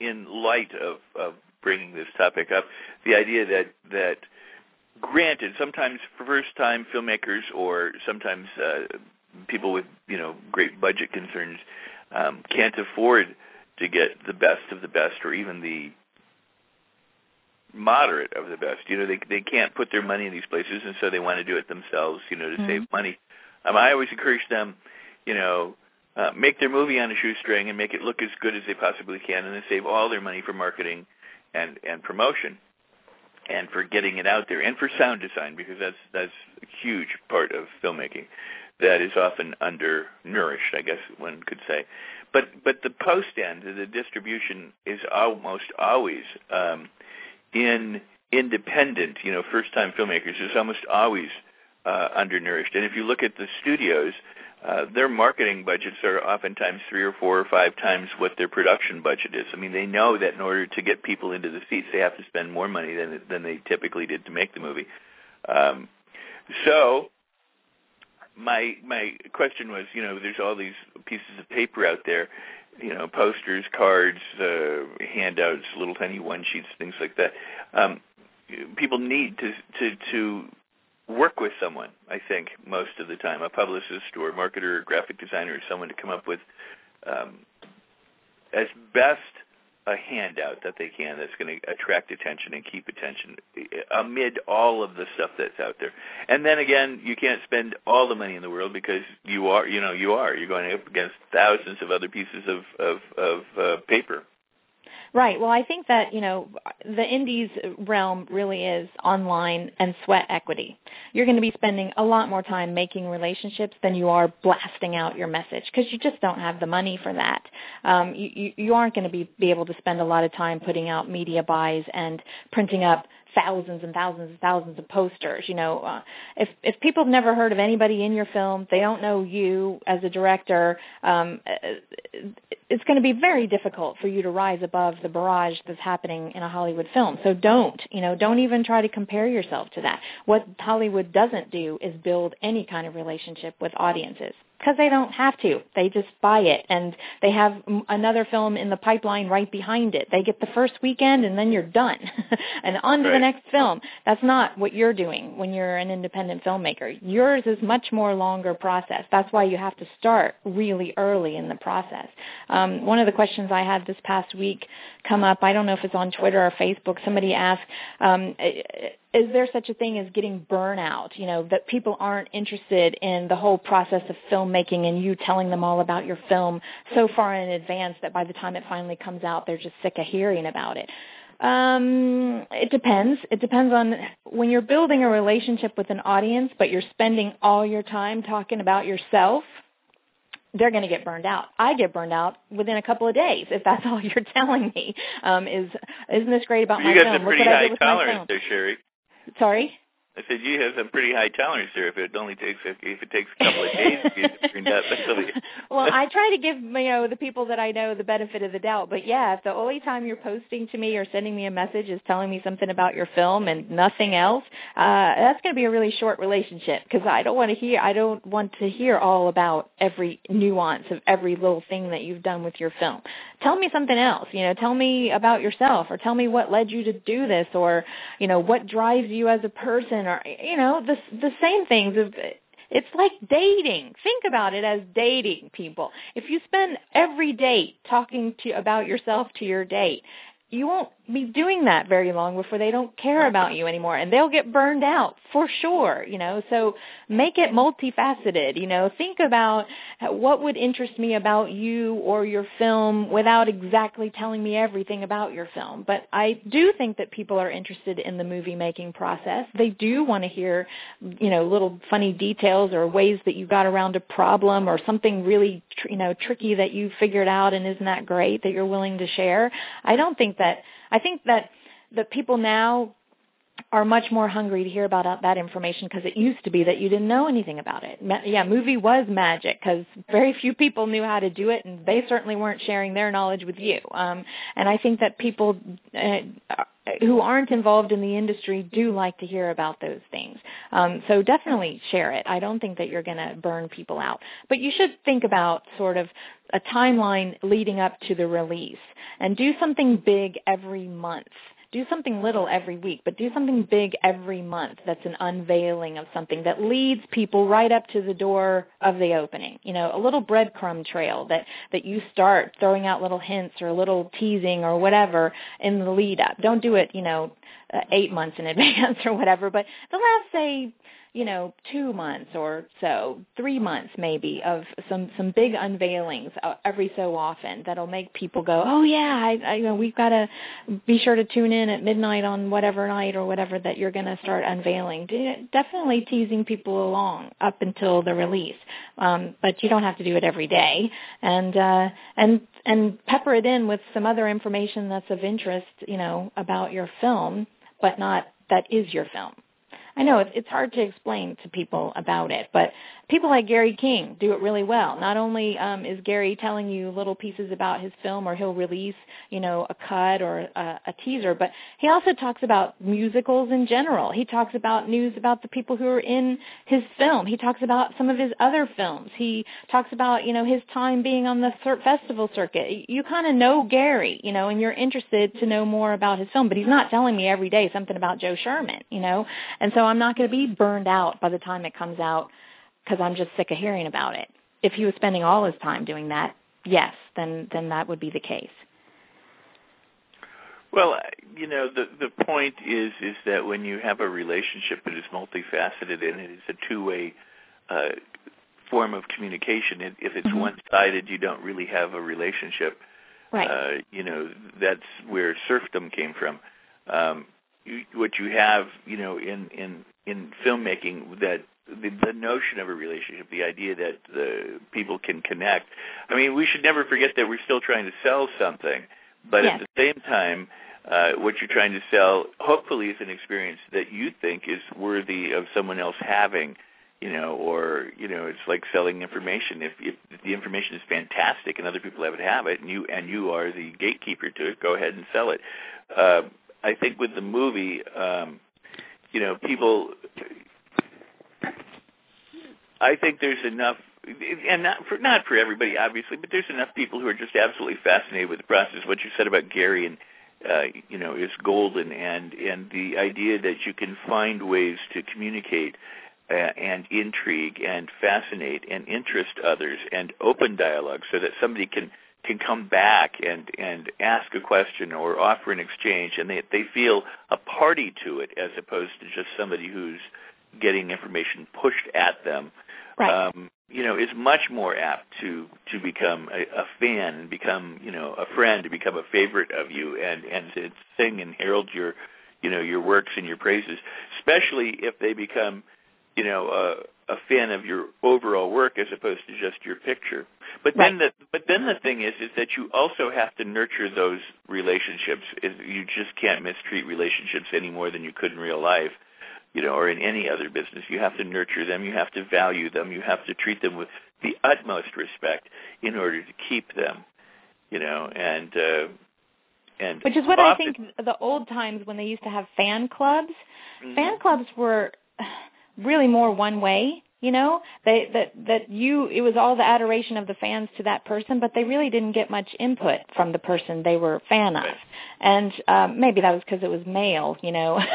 S1: in light of, of bringing this topic up. The idea that that granted, sometimes first-time filmmakers or sometimes uh, people with you know great budget concerns um, can't afford to get the best of the best or even the moderate of the best. You know, they they can't put their money in these places, and so they want to do it themselves. You know, to mm-hmm. save money. Um, I always encourage them, you know, uh, make their movie on a shoestring and make it look as good as they possibly can, and then save all their money for marketing and and promotion, and for getting it out there, and for sound design because that's that's a huge part of filmmaking that is often undernourished, I guess one could say. But but the post end, the distribution is almost always um, in independent, you know, first time filmmakers is almost always uh, undernourished. And if you look at the studios, uh, their marketing budgets are oftentimes three or four or five times what their production budget is. I mean, they know that in order to get people into the seats, they have to spend more money than than they typically did to make the movie. Um, so, my my question was, you know, there's all these pieces of paper out there you know, posters, cards, uh, handouts, little tiny one sheets, things like that. Um, people need to to to work with someone. I think most of the time, a publicist or a marketer or graphic designer or someone to come up with um, as best a handout that they can that's going to attract attention and keep attention amid all of the stuff that's out there. And then again, you can't spend all the money in the world because you are, you know, you are. You're going up against thousands of other pieces of of, of uh, paper
S2: Right. Well, I think that, you know, the indies realm really is online and sweat equity. You're going to be spending a lot more time making relationships than you are blasting out your message because you just don't have the money for that. Um, you, you aren't going to be, be able to spend a lot of time putting out media buys and printing up thousands and thousands and thousands of posters. You know, uh, if if people have never heard of anybody in your film, they don't know you as a director. Um, uh, it's going to be very difficult for you to rise above the barrage that's happening in a Hollywood film. So don't, you know, don't even try to compare yourself to that. What Hollywood doesn't do is build any kind of relationship with audiences because they don't have to. They just buy it and they have another film in the pipeline right behind it. They get the first weekend and then you're done and on to
S1: right.
S2: the next film. That's not what you're doing when you're an independent filmmaker. Yours is much more longer process. That's why you have to start really early in the process. Um, one of the questions I had this past week come up, I don't know if it's on Twitter or Facebook, somebody asked, um, is there such a thing as getting burnout? You know, that people aren't interested in the whole process of filmmaking and you telling them all about your film so far in advance that by the time it finally comes out, they're just sick of hearing about it. Um, it depends. It depends on when you're building a relationship with an audience, but you're spending all your time talking about yourself they're going to get burned out. I get burned out within a couple of days if that's all you're telling me. Um, is isn't this great about
S1: you
S2: my
S1: film?
S2: You got
S1: the pretty high tolerance there, Sheri.
S2: Sorry?
S1: I said you have some pretty high tolerance there. If it only takes if, if it takes a couple of days to get turned up.
S2: well, I try to give you know the people that I know the benefit of the doubt. But yeah, if the only time you're posting to me or sending me a message is telling me something about your film and nothing else, uh, that's going to be a really short relationship because I don't want to hear I don't want to hear all about every nuance of every little thing that you've done with your film. Tell me something else. You know, tell me about yourself or tell me what led you to do this or you know what drives you as a person or you know the the same things it's like dating. Think about it as dating people. If you spend every date talking to about yourself to your date, you won't be doing that very long before they don't care about you anymore and they'll get burned out for sure you know? So make it multifaceted you know? Think about what would interest me about you or your film without exactly telling me everything about your film. But i do think that people are interested in the movie making process. They do want to hear you know little funny details or ways that you got around a problem or something really you know tricky that you figured out and isn't that great that you're willing to share. I don't think that I think that the people now are much more hungry to hear about that information because it used to be that you didn't know anything about it. Yeah, movie was magic because very few people knew how to do it, and they certainly weren't sharing their knowledge with you. Um, and I think that people uh, who aren't involved in the industry do like to hear about those things. Um, so definitely share it. I don't think that you're going to burn people out, but you should think about sort of a timeline leading up to the release and do something big every month do something little every week, but do something big every month that's an unveiling of something that leads people right up to the door of the opening. You know, a little breadcrumb trail that, that you start throwing out little hints or a little teasing or whatever in the lead up. Don't do it, you know, uh, eight months in advance or whatever, but the last, say, you know, two months or so, three months maybe of some some big unveilings uh, every so often that'll make people go, oh yeah, I, I you know we've got to be sure to tune in at midnight on whatever night or whatever that you're going to start unveiling. Definitely teasing people along up until the release, um, but you don't have to do it every day, and uh, and and pepper it in with some other information that's of interest, you know, about your film, but not that is your film. I know it's hard to explain to people about it, but people like Gary King do it really well. Not only um, is Gary telling you little pieces about his film, or he'll release, you know, a cut or a, a teaser, but he also talks about musicals in general. He talks about news about the people who are in his film. He talks about some of his other films. He talks about, you know, his time being on the festival circuit. You kind of know Gary, you know, and you're interested to know more about his film, but he's not telling me every day something about Joe Schermann, you know, and so I'm not going to be burned out by the time it comes out because I'm just sick of hearing about it. If he was spending all his time doing that, yes, then then that would be the case.
S1: Well, you know, the the point is is that when you have a relationship that is multifaceted and it is a two-way uh, form of communication, if it's mm-hmm. one-sided, you don't really have a relationship.
S2: Right.
S1: Uh, you know, that's where serfdom came from. Um, you, what you have, you know, in in in filmmaking that the, the notion of a relationship, the idea that the people can connect. I mean, we should never forget that we're still trying to sell something, but
S2: yes.
S1: at the same time, uh, what you're trying to sell hopefully is an experience that you think is worthy of someone else having you know, or you know, it's like selling information. If, if the information is fantastic and other people haven't have it, and you and you are the gatekeeper to it, go ahead and sell it. Uh, I think with the movie, um, you know, people I think there's enough, and not for not for everybody, obviously, but there's enough people who are just absolutely fascinated with the process. What you said about Gary and uh, you know is golden, and and the idea that you can find ways to communicate uh, and intrigue and fascinate and interest others and open dialogue, so that somebody can can come back and and ask a question or offer an exchange, and they they feel a party to it as opposed to just somebody who's getting information pushed at them
S2: right.
S1: um, you know, is much more apt to to become a, a fan and become, you know, a friend, to become a favorite of you, and and to sing and herald your, you know, your works and your praises, especially if they become, you know, a, fan of your overall work as opposed to just your picture. But then the but then the thing is is that you also have to nurture those relationships. You just can't mistreat relationships any more than you could in real life you know, or in any other business. You have to nurture them. You have to value them. You have to treat them with the utmost respect in order to keep them, you know, and uh, and
S2: which is what
S1: often,
S2: I think the old times when they used to have fan clubs.
S1: Mm-hmm.
S2: Fan clubs were really more one way you know they that that you it was all the adoration of the fans to that person but they really didn't get much input from the person they were a fan of. And um maybe that was because it was mail you know.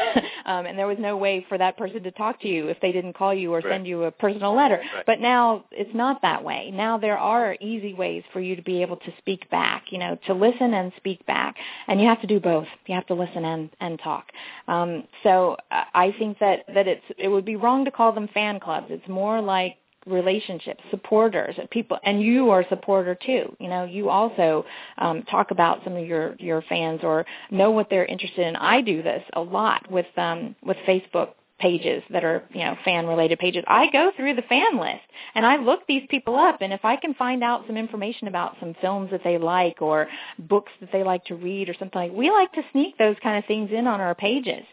S2: Um and there was no way for that person to talk to you if they didn't call you or
S1: right.
S2: send you a personal letter.
S1: Right.
S2: but now it's not that way. Now there are easy ways for you to be able to speak back you know to listen and speak back. And you have to do both. You have to listen and and talk. Um so i think that that it's it would be wrong to call them fan clubs. It's more like relationships, supporters, people, and you are a supporter too. You know, you also um, talk about some of your your fans or know what they're interested in. I do this a lot with um, with Facebook pages that are, you know, fan related pages. I go through the fan list and I look these people up and if I can find out some information about some films that they like or books that they like to read or something like we like to sneak those kind of things in on our pages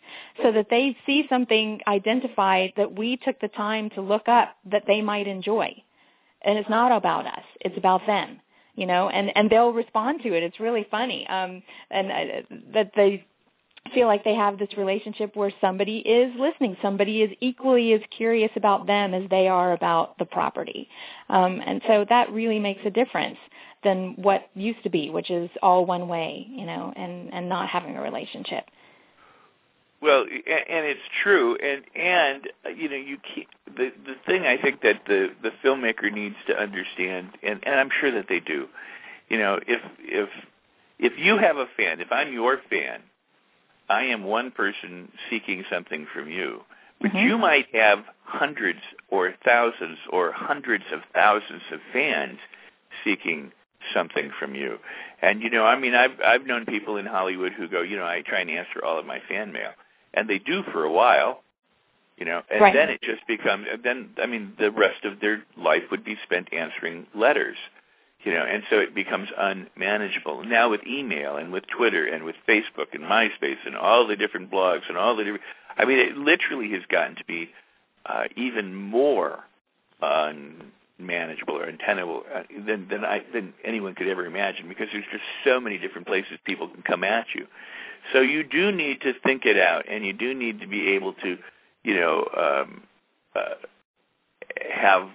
S2: so that they see something identified that we took the time to look up that they might enjoy. And it's not about us. It's about them you know, and and they'll respond to it. It's really funny, um, and uh, that they feel like they have this relationship where somebody is listening, somebody is equally as curious about them as they are about the property, um, and so that really makes a difference than what used to be, which is all one way, you know, and and not having a relationship.
S1: Well, and it's true, and and you know you keep, the the thing I think that the the filmmaker needs to understand, and and I'm sure that they do, you know, if if if you have a fan, if I'm your fan, I am one person seeking something from you, but mm-hmm. you might have hundreds or thousands or hundreds of thousands of fans seeking something from you. And you know, I mean, I've I've known people in Hollywood who go, you know, I try and answer all of my fan mail, and they do for a while, you know, and
S2: right.
S1: then it just becomes. Then I mean, the rest of their life would be spent answering letters you know, and so it becomes unmanageable. Now with email and with Twitter and with Facebook and MySpace and all the different blogs and all the different, I mean, it literally has gotten to be uh, even more unmanageable or untenable uh, than than I than anyone could ever imagine because there's just so many different places people can come at you. So you do need to think it out, and you do need to be able to, you know, um, uh, have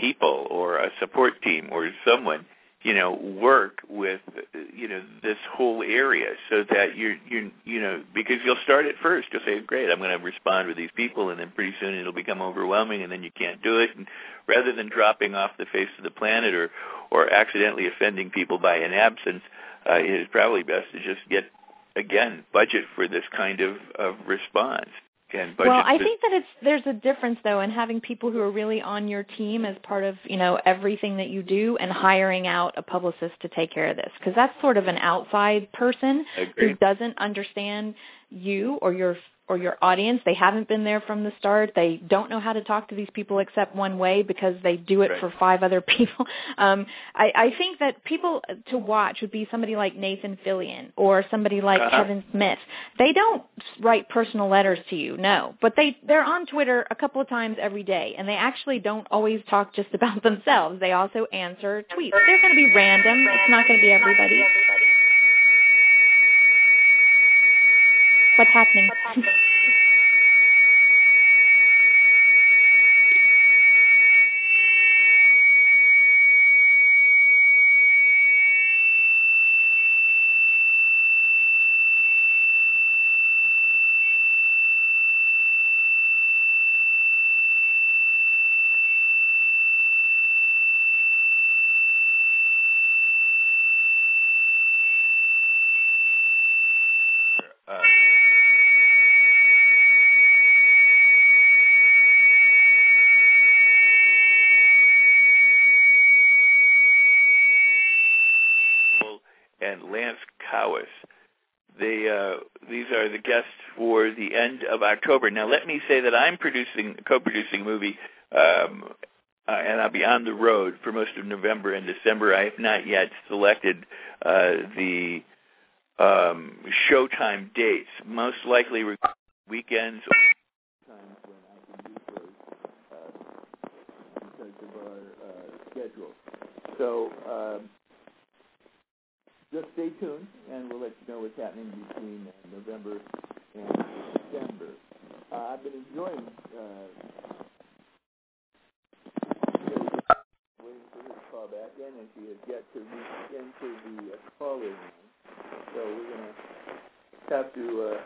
S1: people or a support team or someone you know work with you know this whole area so that you're you you know because you'll start at first you'll say great i'm going to respond with these people and then pretty soon it'll become overwhelming and then you can't do it. And rather than dropping off the face of the planet or or accidentally offending people by an absence uh, it is probably best to just get again budget for this kind of of response
S2: well, I think that it's there's a difference though in having people who are really on your team as part of you know everything that you do, and hiring out a publicist to take care of this. Because that's sort of an outside person who doesn't understand you or your or your audience. They haven't been there from the start. They don't know how to talk to these people except one way because they do it
S1: right.
S2: for five other people. Um, I, I think that people to watch would be somebody like Nathan Fillion or somebody like
S1: uh-huh.
S2: Kevin Smith. They don't write personal letters to you, no, but they they're on Twitter a couple of times every day, and they actually don't always talk just about themselves. They also answer tweets. They're going to be random. It's not going to be everybody. What's happening? What's happening?
S1: Of October. Now, let me say that I'm producing, co-producing a movie, um, uh, and I'll be on the road for most of November and December. I have not yet selected uh, the um, showtime dates. Most likely weekends schedule. So. Um, just stay tuned, and we'll let you know what's happening between uh, November and December. Uh, I've been enjoying uh, waiting for her to call back in, and she has yet to reach into the uh, calling So we're going to have to uh,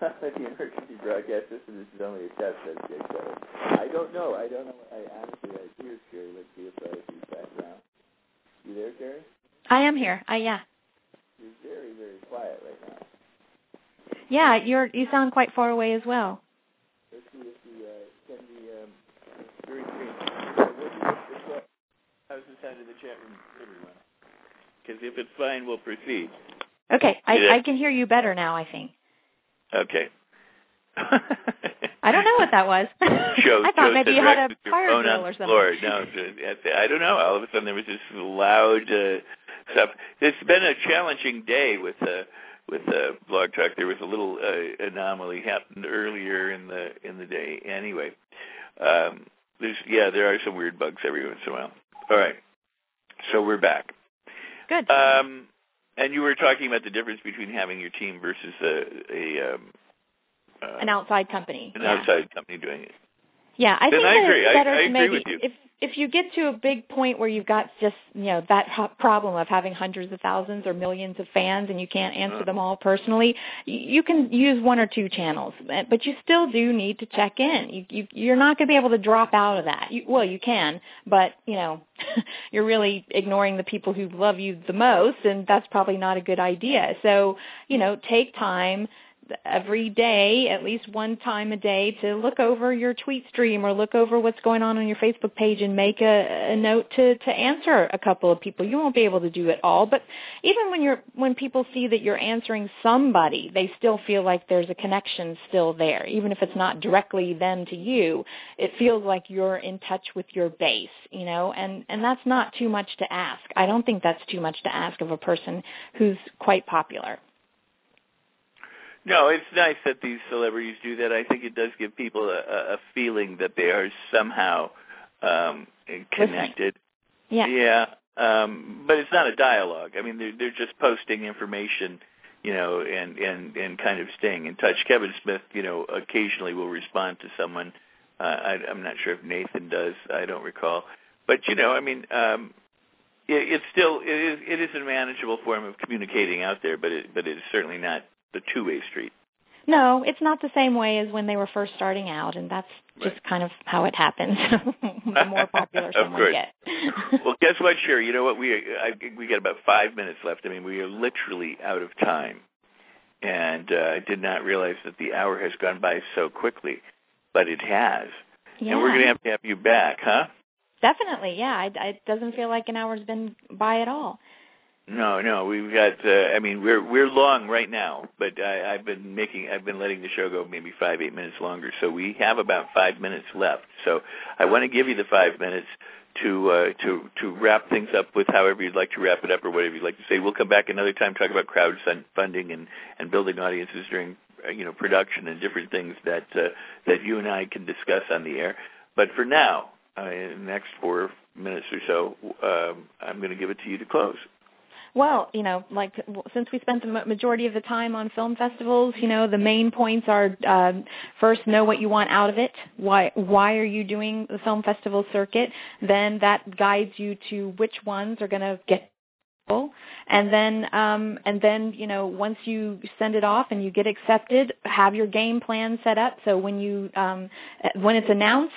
S1: the emergency broadcast system. This is only a test subject. So I don't know. I don't know. I honestly, I hear Sheri. Let's see if uh, she's back now. You there, Sheri?
S2: I am here. I yeah.
S1: You're very, very quiet right now.
S2: Yeah, you're you sound quite far away as well.
S1: Let's see if the can the very green. How's the sound in the chat room, everyone? Because if it's fine, we'll proceed.
S2: Okay, I, I can hear you better now. I think.
S1: Okay.
S2: I don't know what that was.
S1: Joe,
S2: I thought
S1: Joe
S2: maybe you had a fire drill or something.
S1: floor. No, I don't know. All of a sudden there was this loud uh, stuff. It's been a challenging day with uh, with uh, Blog Talk. There was a little uh, anomaly happened earlier in the in the day. Anyway, um, there's yeah, there are some weird bugs every once in a while. All right, so we're back.
S2: Good.
S1: Um, and you were talking about the difference between having your team versus a, a um, uh,
S2: An outside company.
S1: an
S2: yeah.
S1: outside company doing it.
S2: Yeah, I
S1: Then
S2: think
S1: I
S2: that
S1: agree.
S2: it's
S1: I-
S2: better
S1: I
S2: to
S1: agree
S2: maybe
S1: with you.
S2: if if you get to a big point where you've got just you know that problem of having hundreds of thousands or millions of fans and you can't answer them all personally, you can use one or two channels, but but you still do need to check in. You, you you're not going to be able to drop out of that. You, well, you can, but you know you're really ignoring the people who love you the most, and that's probably not a good idea. So you know take time every day, at least one time a day, to look over your tweet stream or look over what's going on on your Facebook page and make a, a note to, to answer a couple of people. You won't be able to do it all, but even when you're when people see that you're answering somebody, they still feel like there's a connection still there, even if it's not directly them to you. It feels like you're in touch with your base, you know, and and that's not too much to ask. I don't think that's too much to ask of a person who's quite popular.
S1: No, it's nice that these celebrities do that. I think it does give people a, a feeling that they are somehow um, connected.
S2: Yeah.
S1: Yeah, um, but it's not a dialogue. I mean, they're they're just posting information, you know, and and and kind of staying in touch. Kevin Smith, you know, occasionally will respond to someone. Uh, I, I'm not sure if Nathan does. I don't recall, but you know, I mean, um, it, it's still it is it is a manageable form of communicating out there, but it but it is certainly not the two-way street.
S2: No, it's not the same way as when they were first starting out, and that's just kind of how it happens. the more popular someone gets.
S1: well, guess what, Sheri? You know what? We I, we got about five minutes left. I mean, we are literally out of time, and uh, I did not realize that the hour has gone by so quickly, but it has.
S2: yeah,
S1: And we're going to have to have you back, huh?
S2: definitely. Yeah, I, I, it doesn't feel like an hour's been by at all.
S1: No, no, we've got. Uh, I mean, we're we're long right now, but I, I've been making. I've been letting the show go maybe five, eight minutes longer. So we have about five minutes left. So I want to give you the five minutes to uh, to to wrap things up with however you'd like to wrap it up or whatever you'd like to say. We'll come back another time talk about crowdfunding and and building audiences during uh, you know production and different things that uh, that you and I can discuss on the air. But for now, uh, in the next four minutes or so, um, I'm going to give it to you to close.
S2: Well, you know, like since we spent the ma- majority of the time on film festivals, you know, the main points are um, first know what you want out of it. Why why are you doing the film festival circuit? Then that guides you to which ones are going to get and then um and then you know once you send it off and you get accepted have your game plan set up so when you um when it's announced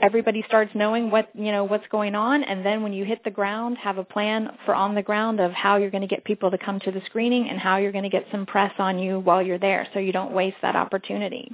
S2: everybody starts knowing what you know what's going on and then when you hit the ground have a plan for on the ground of how you're going to get people to come to the screening and how you're going to get some press on you while you're there so you don't waste that opportunity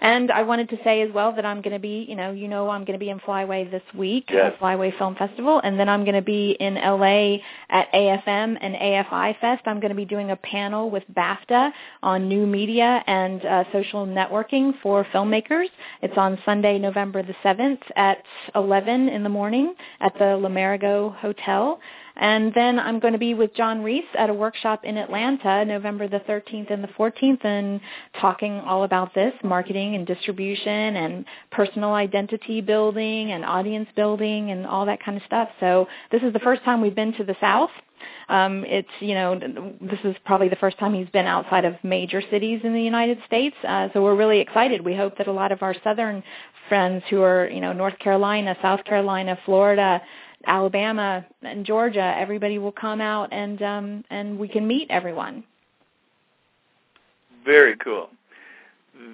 S2: and I wanted to say as well that I'm going to be, you know, you know I'm going to be in Flyway this week,
S1: Yes.
S2: at Flyway Film Festival, and then I'm going to be in LA at AFM and AFI Fest. I'm going to be doing a panel with BAFTA on new media and uh, social networking for filmmakers. It's on Sunday, November the 7th at 11 in the morning at the Le Merigot Hotel. And then I'm going to be with Jon Reiss at a workshop in Atlanta, November the 13th and the 14th, and talking all about this, marketing and distribution and personal identity building and audience building and all that kind of stuff. So this is the first time we've been to the South. Um, it's, you know, this is probably the first time he's been outside of major cities in the United States. Uh, so we're really excited. We hope that a lot of our southern friends who are, you know, North Carolina, South Carolina, Florida, Alabama and Georgia, everybody will come out and um and we can meet everyone.
S1: Very cool.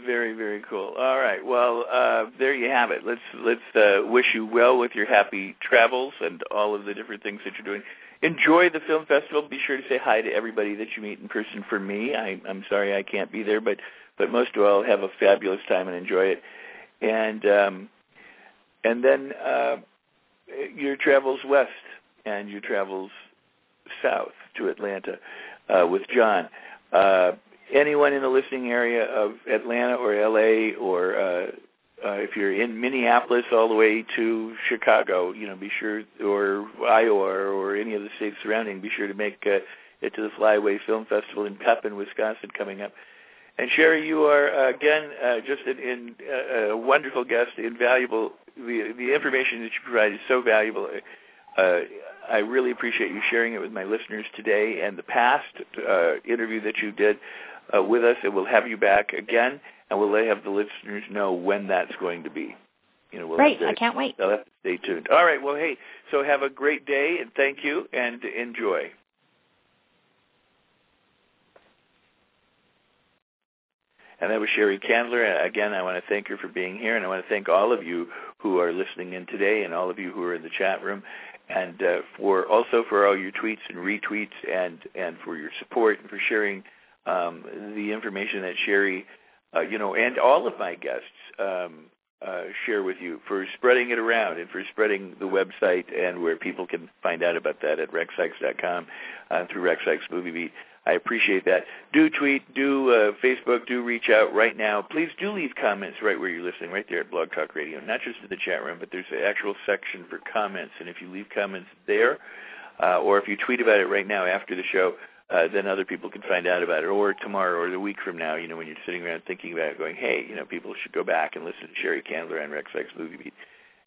S1: Very very cool. All right. Well, uh, there you have it. Let's let's uh, wish you well with your happy travels and all of the different things that you're doing. Enjoy the film festival. Be sure to say hi to everybody that you meet in person. For me, I, I'm sorry I can't be there, but but most of all, have a fabulous time and enjoy it. And um, and then uh, your travels west and your travels south to Atlanta uh, with Jon. Uh, anyone in the listening area of Atlanta or LA or uh, uh, if you're in Minneapolis all the way to Chicago, you know, be sure, or Iowa or any of the states surrounding, be sure to make uh, it to the Flyway Film Festival in Pepin, Wisconsin, coming up. And Sheri, you are uh, again uh, just an, uh, a wonderful guest, invaluable. The, the information that you provide is so valuable. Uh, I really appreciate you sharing it with my listeners today and the past uh, interview that you did uh, with us, and we'll have you back again and we'll have the listeners know when that's going to be. You know, we'll
S2: great. I can't wait.
S1: They'll have to stay tuned. All right. Well, hey, so have a great day, and thank you, and enjoy. And that was Sheri Candler. Again, I want to thank her for being here, and I want to thank all of you who are listening in today, and all of you who are in the chat room, and uh, for also for all your tweets and retweets, and and for your support and for sharing um, the information that Sheri uh, you know, and all of my guests um, uh, share with you for spreading it around and for spreading the website and where people can find out about that at rexsikes.com uh, through Rex Sikes Movie Beat. I appreciate that. Do tweet, do uh, Facebook, do reach out right now. Please do leave comments right where you're listening, right there at Blog Talk Radio. Not just in the chat room, but there's an actual section for comments. And if you leave comments there, uh, or if you tweet about it right now after the show, uh, then other people can find out about it. Or tomorrow or the week from now, you know, when you're sitting around thinking about it, going, hey, you know, people should go back and listen to Sheri Candler and Rex Sikes Movie Beat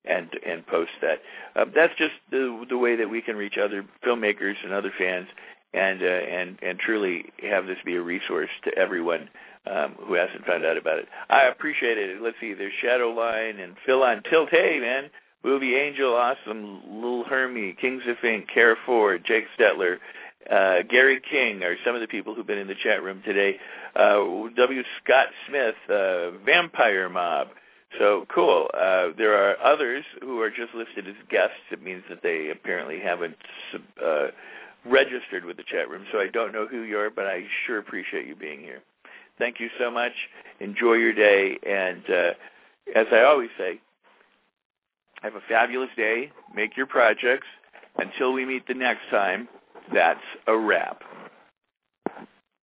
S1: and and post that. Uh, that's just the the way that we can reach other filmmakers and other fans, and uh, and and truly have this be a resource to everyone um, who hasn't found out about it. I appreciate it. Let's see, there's Shadowline and Phil on Tilt. Hey, man. Movie Angel, awesome. Little Hermie, Kings of Ink, Care Ford, Jake Stetler, uh, Gary King are some of the people who've been in the chat room today. Uh, w. Scott Smith, uh, Vampire Mob. So cool. Uh, there are others who are just listed as guests. It means that they apparently haven't uh, registered with the chat room. So I don't know who you are, but I sure appreciate you being here. Thank you so much. Enjoy your day. And uh, as I always say, have a fabulous day. Make your projects. Until we meet the next time, that's a wrap.